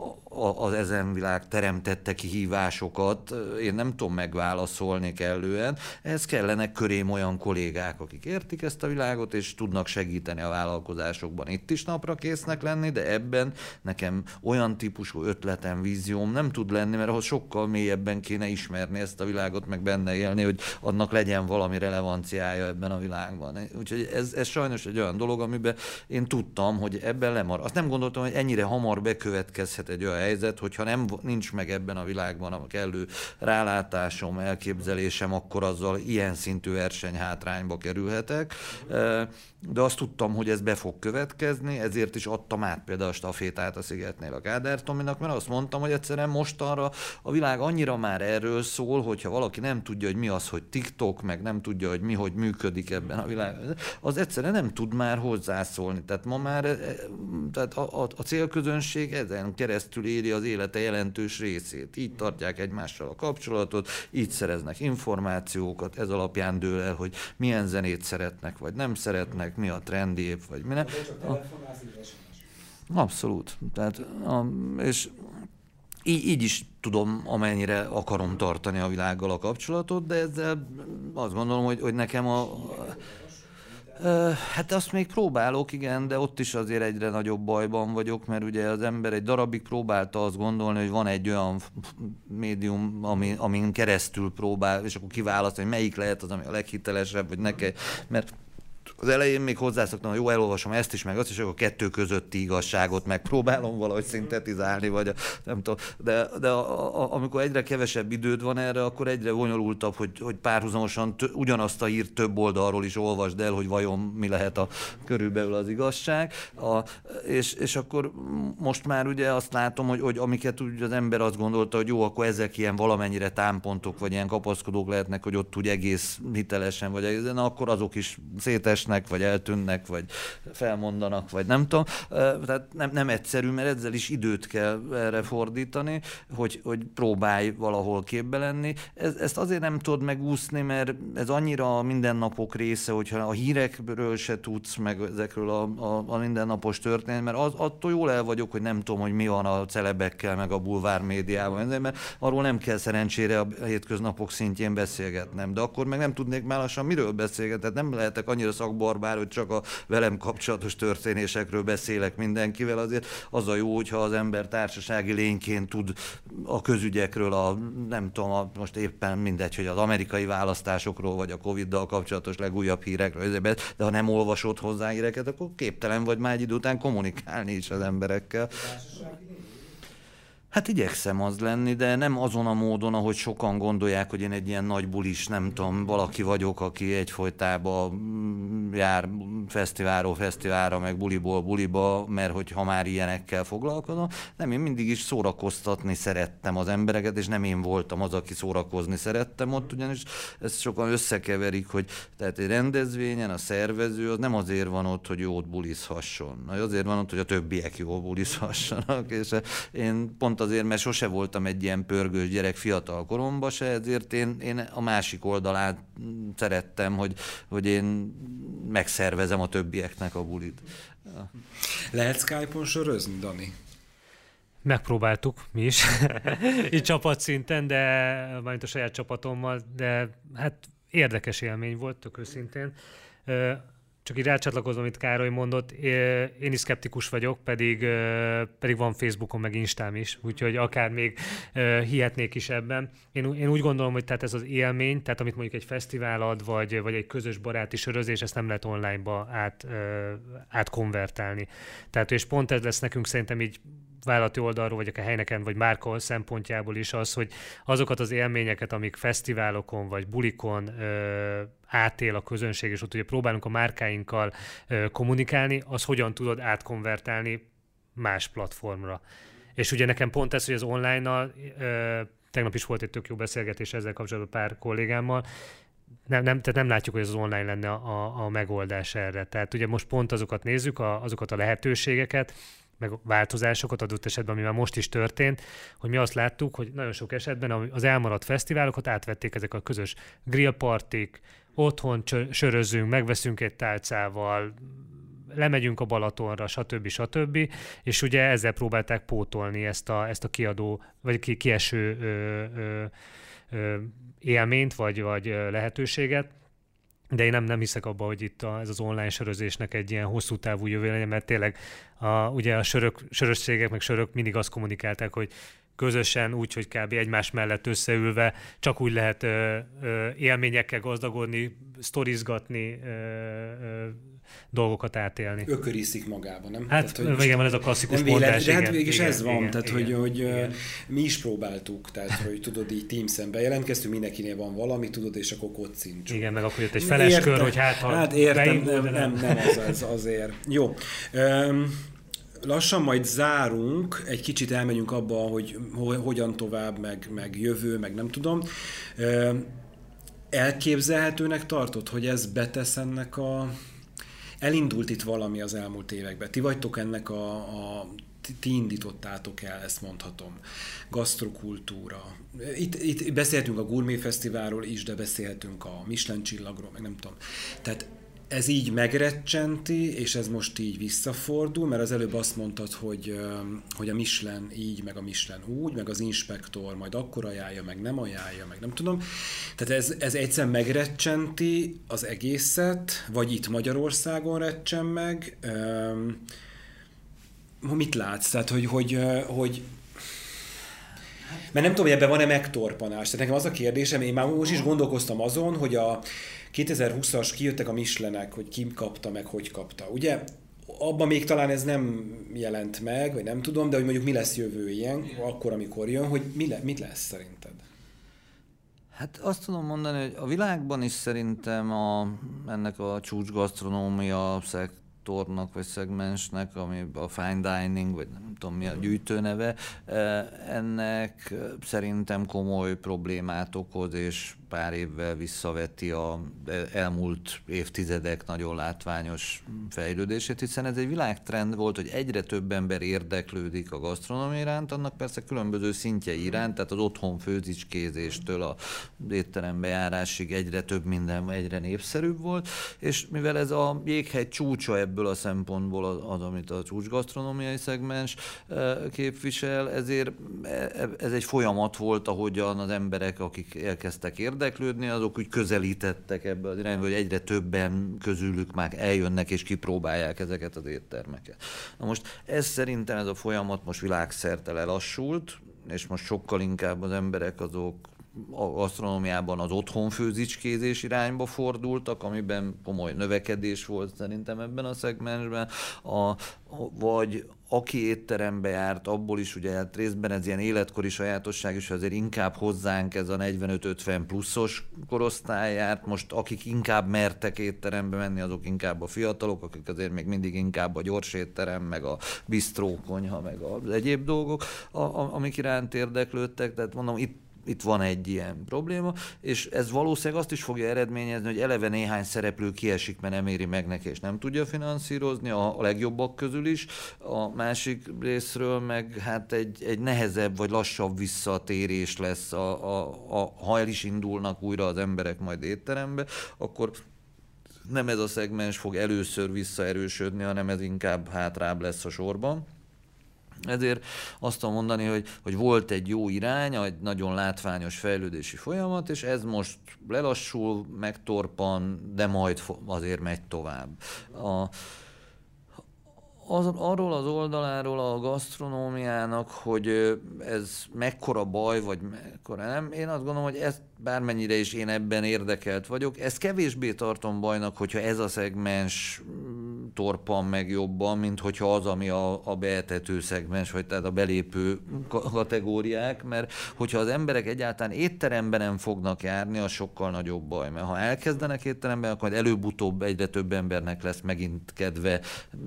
az ezen világ teremtette kihívásokat, én nem tudom megválaszolni kellően. Ez kellenek körém olyan kollégák, akik értik ezt a világot, és tudnak segíteni a vállalkozásokban. Itt is napra késznek lenni, de ebben nekem olyan típusú ötletem, vízióm nem tud lenni, mert ahhoz sokkal mélyebben kéne ismerni ezt a világot, meg benne élni, hogy annak legyen valami relevanciája ebben a világban. Úgyhogy ez, ez sajnos egy olyan dolog, amiben én tudtam, hogy ebben lemar. Azt nem gondoltam, hogy ennyire hamar bekövetkezhet egy olyan helyzet, hogyha nem, nincs meg ebben a világban a kellő rálátásom, elképzelésem, akkor azzal ilyen szintű versenyhátrányba kerülhetek. De azt tudtam, hogy ez be fog következni, ezért is adtam át például a stafétát a Szigetnél a Kádár Tominak, mert azt mondtam, hogy egyszerűen mostanra a világ annyira már erről szól, hogyha valaki nem tudja, hogy mi az, hogy TikTok, meg nem tudja, hogy mi, hogy működik ebben a világban, az egyszerűen nem tud már hozzászólni. Tehát ma már tehát a, a, a célközönség ezen keresztül éri az élete jelentős részét. Így tartják egymással a kapcsolatot, így szereznek információkat, ez alapján dől el, hogy milyen zenét szeretnek, vagy nem szeretnek, mi a trendi, vagy mi nem. Abszolút. Tehát, a, és így, így is tudom, amennyire akarom tartani a világgal a kapcsolatot, de ezzel azt gondolom, hogy, hogy nekem a, Hát azt még próbálok, igen, de ott is azért egyre nagyobb bajban vagyok, mert ugye az ember egy darabig próbálta azt gondolni, hogy van egy olyan médium, ami, amin keresztül próbál, és akkor kiválaszt, hogy melyik lehet az, ami a leghitelesebb, vagy neki, mert az elején még hozzászoktam, hogy jó, elolvasom ezt is, meg azt is, akkor kettő közötti igazságot megpróbálom valahogy szintetizálni, vagy a, nem tudom, de, de a, a, amikor egyre kevesebb időd van erre, akkor egyre bonyolultabb, hogy, hogy párhuzamosan t- ugyanazt a hírt több oldalról is olvasd el, hogy vajon mi lehet a körülbelül az igazság, a, és, és akkor most már ugye azt látom, hogy, hogy amiket úgy az ember azt gondolta, hogy jó, akkor ezek ilyen valamennyire támpontok, vagy ilyen kapaszkodók lehetnek, hogy ott úgy egész hitelesen, vagy egész, na, akkor azok is szétesnek, elvesznek, vagy eltűnnek, vagy felmondanak, vagy nem tudom. Tehát nem, nem egyszerű, mert ezzel is időt kell erre fordítani, hogy, hogy próbálj valahol képbe lenni. Ez, ezt azért nem tudod megúszni, mert ez annyira a mindennapok része, hogyha a hírekről se tudsz, meg ezekről a, a, a mindennapos történet, mert az, attól jól el vagyok, hogy nem tudom, hogy mi van a celebekkel, meg a bulvár médiában, mert arról nem kell szerencsére a hétköznapok szintjén beszélgetnem, de akkor meg nem tudnék már lassan miről beszélgetni, tehát nem lehetek annyira szakban barbár, hogy csak a velem kapcsolatos történésekről beszélek mindenkivel, azért az a jó, hogyha az ember társasági lényként tud a közügyekről, a, nem tudom, a, most éppen mindegy, hogy az amerikai választásokról, vagy a Covid-dal kapcsolatos legújabb hírekről, de ha nem olvasod hozzá híreket, akkor képtelen vagy már egy idő után kommunikálni is az emberekkel. Hát igyekszem az lenni, de nem azon a módon, ahogy sokan gondolják, hogy én egy ilyen nagy bulis, nem tudom, valaki vagyok, aki egyfolytában mm, jár fesztiválról fesztiválra, meg buliból buliba, mert hogy ha már ilyenekkel foglalkozom. Nem, én mindig is szórakoztatni szerettem az embereket, és nem én voltam az, aki szórakozni szerettem ott, ugyanis ezt sokan összekeverik, hogy tehát egy rendezvényen a szervező az nem azért van ott, hogy jót bulizhasson, azért van ott, hogy a többiek jól bulizhassanak, és én pont azért, mert sose voltam egy ilyen pörgős gyerek fiatal koromban se, ezért én, én a másik oldalát szerettem, hogy, hogy én megszervezem a többieknek a bulit. Lehet Skype-on sörözni, Dani? Megpróbáltuk mi is, így csapatszinten, de majd a saját csapatommal, de hát érdekes élmény volt, tök őszintén csak így rácsatlakozom, amit Károly mondott, én is szkeptikus vagyok, pedig, pedig van Facebookon, meg Instám is, úgyhogy akár még hihetnék is ebben. Én, én úgy gondolom, hogy tehát ez az élmény, tehát amit mondjuk egy fesztivál ad, vagy, vagy egy közös baráti sörözés, ezt nem lehet online-ba át, átkonvertálni. Tehát és pont ez lesz nekünk szerintem így vállalati oldalról, vagy a helyneken, vagy márka szempontjából is az, hogy azokat az élményeket, amik fesztiválokon, vagy bulikon ö, átél a közönség, és ott ugye próbálunk a márkáinkkal ö, kommunikálni, az hogyan tudod átkonvertálni más platformra. És ugye nekem pont ez, hogy az online-nal, ö, tegnap is volt egy tök jó beszélgetés ezzel kapcsolatban pár kollégámmal, nem, nem, tehát nem látjuk, hogy az online lenne a, a megoldás erre. Tehát ugye most pont azokat nézzük, a, azokat a lehetőségeket, meg változásokat adott esetben, ami már most is történt, hogy mi azt láttuk, hogy nagyon sok esetben az elmaradt fesztiválokat átvették ezek a közös grillpartik, otthon sörözünk, megveszünk egy tálcával, lemegyünk a Balatonra, stb. stb. És ugye ezzel próbálták pótolni ezt a, ezt a kiadó, vagy ki, kieső ö, ö, ö, élményt, vagy, vagy lehetőséget. De én nem, nem hiszek abba, hogy itt a, ez az online sörözésnek egy ilyen hosszú távú jövő legyen, mert tényleg a, ugye a sörök, sörösségek, meg sörök mindig azt kommunikálták, hogy közösen, úgy, hogy kb. egymás mellett összeülve csak úgy lehet ö, ö, élményekkel gazdagodni, sztorizgatni, ö, ö, dolgokat átélni. Ököriszik magába, nem? Hát tehát, hogy igen, van ez a klasszikus nem vélet, mondás. De hát végig ez van, igen, tehát igen, hogy, hogy igen. mi is próbáltuk, tehát hogy tudod így Teams-en bejelentkeztünk, mindenkinél van valami, tudod, és akkor kocincsunk. Igen, meg akkor jött egy feles kör, hogy hát ha Hát értem, nem, nem, nem az, az azért. Jó. Um, lassan majd zárunk, egy kicsit elmegyünk abba, hogy hogyan tovább, meg, meg jövő, meg nem tudom. Elképzelhetőnek tartod, hogy ez betesz ennek a... Elindult itt valami az elmúlt években. Ti vagytok ennek a, a ti indítottátok el, ezt mondhatom. Gasztrokultúra. Itt, itt beszélhetünk a Gourmet Fesztiválról is, de beszélhetünk a Michelin csillagról, meg nem tudom. Tehát ez így megrecsenti, és ez most így visszafordul, mert az előbb azt mondtad, hogy, hogy a Michelin így, meg a Michelin úgy, meg az inspektor majd akkor ajánlja, meg nem ajánlja, meg nem tudom. Tehát ez, ez egyszer megrecsenti az egészet, vagy itt Magyarországon recsen meg. Mit látsz? Tehát, hogy, hogy, hogy mert nem tudom, hogy ebben van-e megtorpanás. Tehát nekem az a kérdésem, én már most is gondolkoztam azon, hogy a 2020-as kijöttek a Michelenek, hogy ki kapta meg, hogy kapta. Ugye abban még talán ez nem jelent meg, vagy nem tudom, de hogy mondjuk mi lesz jövő ilyen, akkor, amikor jön, hogy mi le, mit lesz szerinted? Hát azt tudom mondani, hogy a világban is szerintem a, ennek a csúcsgasztronómia szekt szektornak vagy szegmensnek, ami a fine dining, vagy nem tudom mi a gyűjtőneve, ennek szerintem komoly problémát okoz, és pár évvel visszaveti a elmúlt évtizedek nagyon látványos fejlődését, hiszen ez egy világtrend volt, hogy egyre több ember érdeklődik a gasztronómia iránt, annak persze különböző szintjei iránt, tehát az otthon főzicskézéstől a étterembe járásig egyre több minden egyre népszerűbb volt, és mivel ez a jéghegy csúcsa ebből a szempontból az, az amit a csúcsgasztronómiai szegmens eh, képvisel, ezért eh, ez egy folyamat volt, ahogyan az emberek, akik elkezdtek érdeklődni, érdeklődni, azok úgy közelítettek ebbe az irányba, hogy egyre többen közülük már eljönnek és kipróbálják ezeket az éttermeket. Na most ez szerintem ez a folyamat most világszerte lelassult, és most sokkal inkább az emberek azok a gasztronómiában az otthonfőzicskézés irányba fordultak, amiben komoly növekedés volt szerintem ebben a szegmensben, a, vagy aki étterembe járt, abból is ugye hát részben ez ilyen életkori sajátosság is, azért inkább hozzánk ez a 45-50 pluszos korosztály járt, most akik inkább mertek étterembe menni, azok inkább a fiatalok, akik azért még mindig inkább a gyors étterem, meg a bistró konyha, meg az egyéb dolgok, a, a, amik iránt érdeklődtek, tehát mondom, itt itt van egy ilyen probléma, és ez valószínűleg azt is fogja eredményezni, hogy eleve néhány szereplő kiesik, mert nem éri meg neki, és nem tudja finanszírozni, a, a legjobbak közül is. A másik részről meg hát egy, egy nehezebb vagy lassabb visszatérés lesz, a, a, a, ha el is indulnak újra az emberek majd étterembe, akkor nem ez a szegmens fog először visszaerősödni, hanem ez inkább hátrább lesz a sorban. Ezért azt tudom mondani, hogy, hogy volt egy jó irány, egy nagyon látványos fejlődési folyamat, és ez most lelassul, megtorpan, de majd azért megy tovább. A, az, arról az oldaláról a gasztronómiának, hogy ez mekkora baj, vagy mekkora nem, én azt gondolom, hogy ezt bármennyire is én ebben érdekelt vagyok, ezt kevésbé tartom bajnak, hogyha ez a szegmens mm, torpan meg jobban, mint hogyha az, ami a, a beetető szegmens, vagy tehát a belépő kategóriák, mert hogyha az emberek egyáltalán étteremben nem fognak járni, az sokkal nagyobb baj, mert ha elkezdenek étteremben, akkor előbb-utóbb egyre több embernek lesz megint kedve,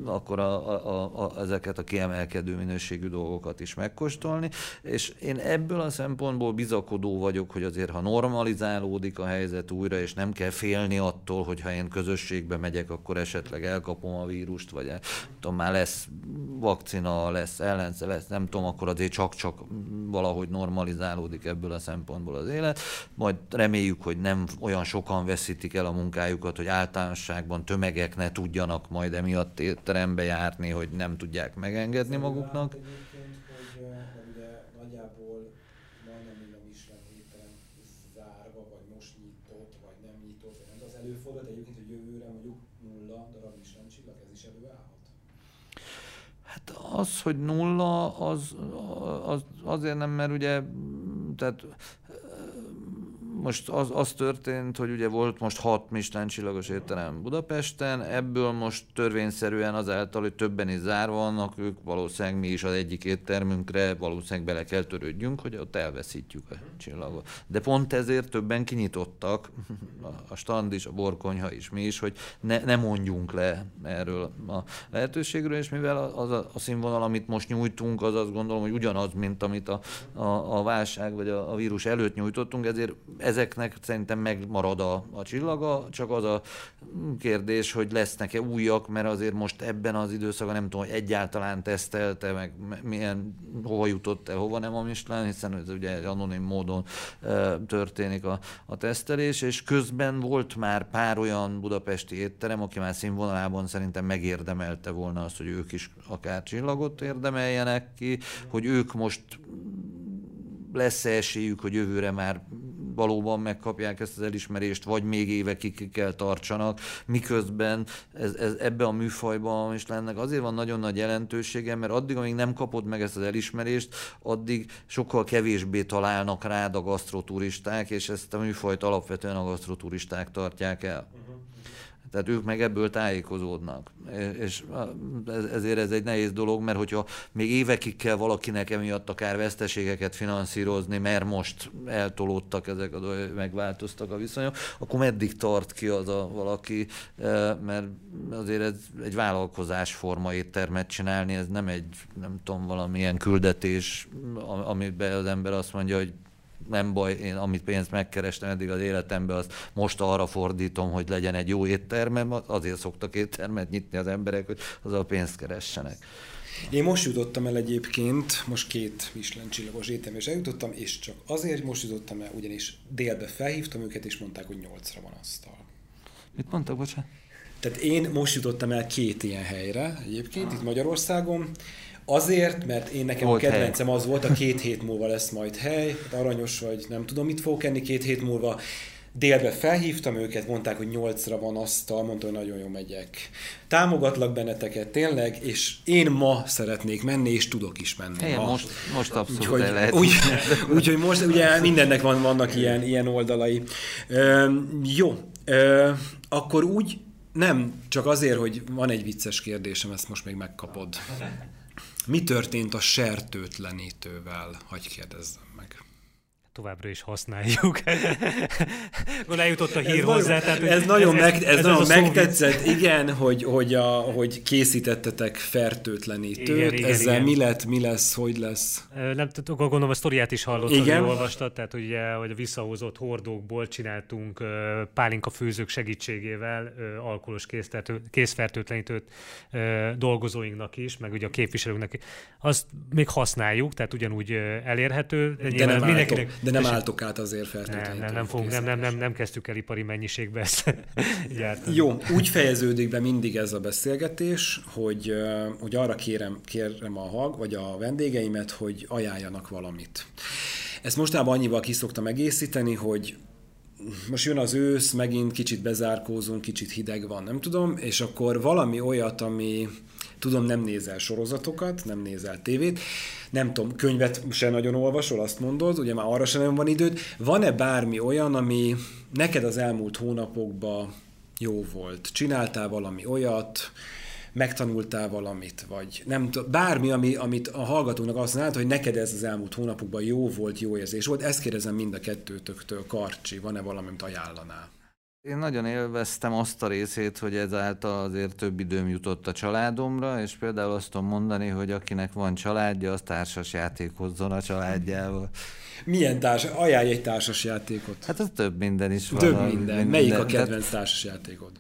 akkor a, a, a, ezeket a kiemelkedő minőségű dolgokat is megkóstolni, és én ebből a szempontból bizakodó vagyok, hogy azért ha normalizálódik a helyzet újra, és nem kell félni attól, hogy ha én közösségbe megyek, akkor esetleg elkapom a vírust, vagy tudom, már lesz vakcina, lesz ellensze, lesz, nem tudom, akkor azért csak-csak valahogy normalizálódik ebből a szempontból az élet. Majd reméljük, hogy nem olyan sokan veszítik el a munkájukat, hogy általánosságban tömegek ne tudjanak majd emiatt étterembe járni, hogy nem tudják megengedni maguknak. nagyjából majdnem a Michelin étterem zárva, vagy most nyitott, vagy nem nyitott, az előfordult egyébként, hogy jövőre mondjuk nulla darab Michelin csillag, ez is előállhat? Hát az, hogy nulla, az, az azért nem, mert ugye tehát most az, az történt, hogy ugye volt most hat Michelin csillagos étterem Budapesten, ebből most törvényszerűen azáltal, hogy többen is zárva vannak, ők valószínűleg mi is az egyik éttermünkre valószínűleg bele kell törődjünk, hogy ott elveszítjük a csillagot. De pont ezért többen kinyitottak, a stand is, a borkonyha is, mi is, hogy ne, ne mondjunk le erről a lehetőségről, és mivel az a, a színvonal, amit most nyújtunk, az azt gondolom, hogy ugyanaz, mint amit a, a, a válság vagy a, a vírus előtt nyújtottunk, ezért ezeknek szerintem megmarad a, a csillaga, csak az a kérdés, hogy lesznek-e újak, mert azért most ebben az időszakban nem tudom, hogy egyáltalán tesztelte, meg milyen, hova jutott el, hova nem a Michelin, hiszen ez ugye anonim módon e, történik a, a tesztelés, és közben volt már pár olyan budapesti étterem, aki már színvonalában szerintem megérdemelte volna azt, hogy ők is akár csillagot érdemeljenek ki, hogy ők most lesz -e esélyük, hogy jövőre már valóban megkapják ezt az elismerést, vagy még évekig kell tartsanak, miközben ez, ez ebbe a műfajban is lennek. Azért van nagyon nagy jelentősége, mert addig, amíg nem kapod meg ezt az elismerést, addig sokkal kevésbé találnak rád a gasztroturisták, és ezt a műfajt alapvetően a gasztroturisták tartják el. Tehát ők meg ebből tájékozódnak. És ezért ez egy nehéz dolog, mert hogyha még évekig kell valakinek emiatt akár veszteségeket finanszírozni, mert most eltolódtak ezek a dolgok, megváltoztak a viszonyok, akkor meddig tart ki az a valaki, mert azért ez egy vállalkozásforma éttermet csinálni, ez nem egy, nem tudom, valamilyen küldetés, amiben az ember azt mondja, hogy nem baj, én amit pénzt megkerestem eddig az életemben, azt most arra fordítom, hogy legyen egy jó éttermem, azért szoktak éttermet nyitni az emberek, hogy az a pénzt keressenek. Én most jutottam el egyébként, most két Michelin csillagos és eljutottam, és csak azért most jutottam el, ugyanis délbe felhívtam őket, és mondták, hogy nyolcra van asztal. Mit mondtak, bocsánat? Tehát én most jutottam el két ilyen helyre egyébként, itt Magyarországon, Azért, mert én nekem volt a kedvencem hely. az volt, a két hét múlva lesz majd hely, aranyos vagy, nem tudom, mit fogok enni két hét múlva. Délbe felhívtam őket, mondták, hogy nyolcra van asztal, mondta, hogy nagyon jó megyek. Támogatlak benneteket tényleg, és én ma szeretnék menni, és tudok is menni. Helyen, most, most abszolút úgyhogy, el lehet. Úgy, úgyhogy most ugye mindennek van, vannak ilyen, ilyen oldalai. Ö, jó, ö, akkor úgy nem, csak azért, hogy van egy vicces kérdésem, ezt most még megkapod. Mi történt a sertőtlenítővel? Hagy kérdezzem továbbra is használjuk. Akkor eljutott a hír ez hozzá. Nagyon, tehát, ez, ez nagyon, meg, ez, ez, ez nagyon megtetszett, igen, hogy, hogy, a, hogy készítettetek fertőtlenítőt. Igen, igen, Ezzel igen. mi lett, mi lesz, hogy lesz? Nem tudom, gondolom a sztoriát is hallottad, igen. hogy olvastad, tehát ugye, hogy a visszahozott hordókból csináltunk pálinka főzők segítségével alkoholos készfertőtlenítőt dolgozóinknak is, meg ugye a képviselőknek. Azt még használjuk, tehát ugyanúgy elérhető. De nem mindenkinek, de nem álltok át azért feltétlenül. Nem, nem, fogunk, nem, nem, nem, nem kezdtük el ipari mennyiségbe ezt gyártani. Jó, úgy fejeződik be mindig ez a beszélgetés, hogy, hogy arra kérem, kérem a hag, vagy a vendégeimet, hogy ajánljanak valamit. Ezt mostában annyival ki szoktam egészíteni, hogy most jön az ősz, megint kicsit bezárkózunk, kicsit hideg van, nem tudom, és akkor valami olyat, ami, Tudom, nem nézel sorozatokat, nem nézel tévét, nem tudom, könyvet se nagyon olvasol, azt mondod, ugye már arra sem nagyon van időd. Van-e bármi olyan, ami neked az elmúlt hónapokban jó volt? Csináltál valami olyat, megtanultál valamit, vagy nem tudom, bármi, ami, amit a hallgatónak azt mondod, hogy neked ez az elmúlt hónapokban jó volt, jó érzés volt, ezt kérdezem mind a kettőtöktől, Karcsi, van-e valami, amit ajánlanál? Én nagyon élveztem azt a részét, hogy ezáltal azért több időm jutott a családomra, és például azt tudom mondani, hogy akinek van családja, az társas játékozzon a családjával. Milyen társ? Ajánlj egy társas játékot. Hát az több minden is van. Több minden. minden. Melyik a kedvenc társas játékod?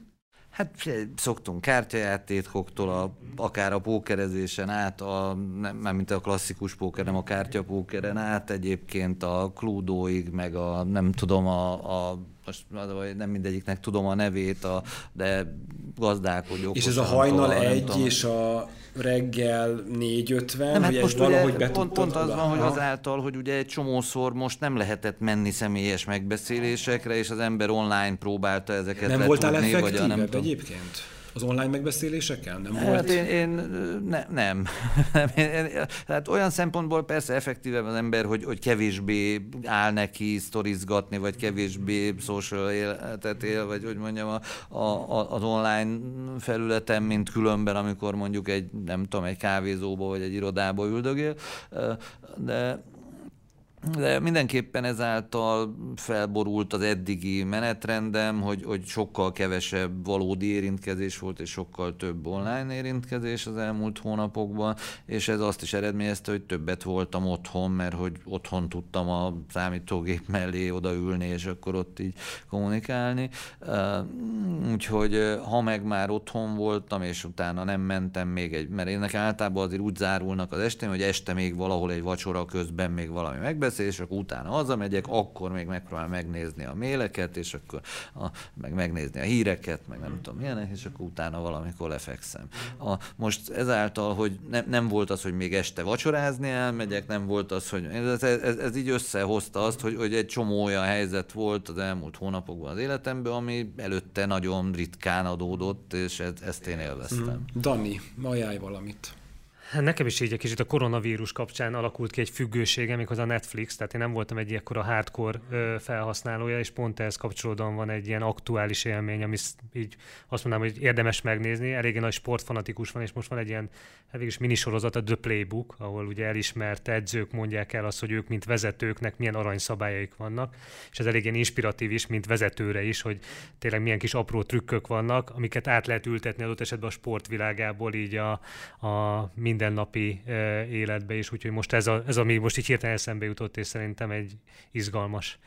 Hát szoktunk kártyajátékoktól, a, akár a pókerezésen át, a, nem, mint a klasszikus póker, nem a kártyapókeren át, egyébként a klúdóig, meg a nem tudom, a, a most nem mindegyiknek tudom a nevét, a, de gazdálkodó. És ez a hajnal egy és a reggel 4.50, nem, hát most valahogy ugye, pont, pont az van, hogy azáltal, hogy ugye egy csomószor most nem lehetett menni személyes megbeszélésekre, és az ember online próbálta ezeket Nem voltál effektívebb vagy a, nem egyébként? Az online megbeszéléseken? Nem hát volt? Én, én ne, nem. hát olyan szempontból persze effektívebb az ember, hogy, hogy kevésbé áll neki sztorizgatni, vagy kevésbé social életet él, vagy hogy mondjam, a, a, az online felületen, mint különben, amikor mondjuk egy, nem tudom, egy kávézóba, vagy egy irodába üldögél. De de mindenképpen ezáltal felborult az eddigi menetrendem, hogy, hogy sokkal kevesebb valódi érintkezés volt, és sokkal több online érintkezés az elmúlt hónapokban, és ez azt is eredményezte, hogy többet voltam otthon, mert hogy otthon tudtam a számítógép mellé odaülni, és akkor ott így kommunikálni. Úgyhogy ha meg már otthon voltam, és utána nem mentem még egy, mert én nekem általában azért úgy zárulnak az estém, hogy este még valahol egy vacsora közben még valami megbeszél, és akkor utána hazamegyek, akkor még megpróbálom megnézni a méleket, és akkor a, meg megnézni a híreket, meg nem tudom milyenek, és akkor utána valamikor lefekszem. A, most ezáltal, hogy ne, nem volt az, hogy még este vacsorázni elmegyek, nem volt az, hogy ez, ez, ez így összehozta azt, hogy, hogy egy csomó olyan helyzet volt az elmúlt hónapokban az életemben, ami előtte nagyon ritkán adódott, és ezt, ezt én élveztem. Mm. Dani, ajánlj valamit. Hát nekem is így egy kicsit a koronavírus kapcsán alakult ki egy függősége, méghozzá a Netflix, tehát én nem voltam egy a hardcore felhasználója, és pont ehhez kapcsolódóan van egy ilyen aktuális élmény, ami így azt mondanám, hogy érdemes megnézni, eléggé nagy sportfanatikus van, és most van egy ilyen végülis minisorozat, a The Playbook, ahol ugye elismert edzők mondják el azt, hogy ők, mint vezetőknek milyen aranyszabályaik vannak, és ez elég ilyen inspiratív is, mint vezetőre is, hogy tényleg milyen kis apró trükkök vannak, amiket át lehet ültetni adott esetben a sportvilágából így a, a mind mindennapi életbe is, úgyhogy most ez, a, ez ami most így hirtelen eszembe jutott, és szerintem egy izgalmas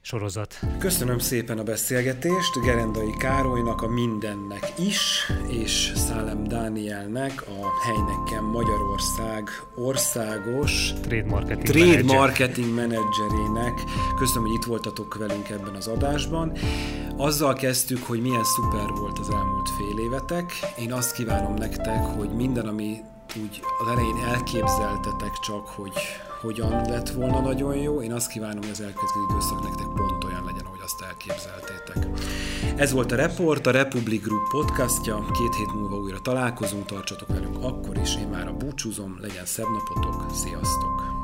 sorozat. Köszönöm szépen a beszélgetést Gerendai Károlynak, a Mindennek is, és Szálem Dánielnek, a Helyneken Magyarország országos trade marketing, trade manager. marketing menedzserének. Köszönöm, hogy itt voltatok velünk ebben az adásban. Azzal kezdtük, hogy milyen szuper volt az elmúlt fél évetek. Én azt kívánom nektek, hogy minden, ami úgy az elején elképzeltetek csak, hogy hogyan lett volna nagyon jó. Én azt kívánom, hogy az elkövetkező időszak nektek pont olyan legyen, ahogy azt elképzeltétek. Ez volt a Report, a Republic Group podcastja. Két hét múlva újra találkozunk, tartsatok velünk akkor is. Én már a búcsúzom, legyen szebb napotok, sziasztok!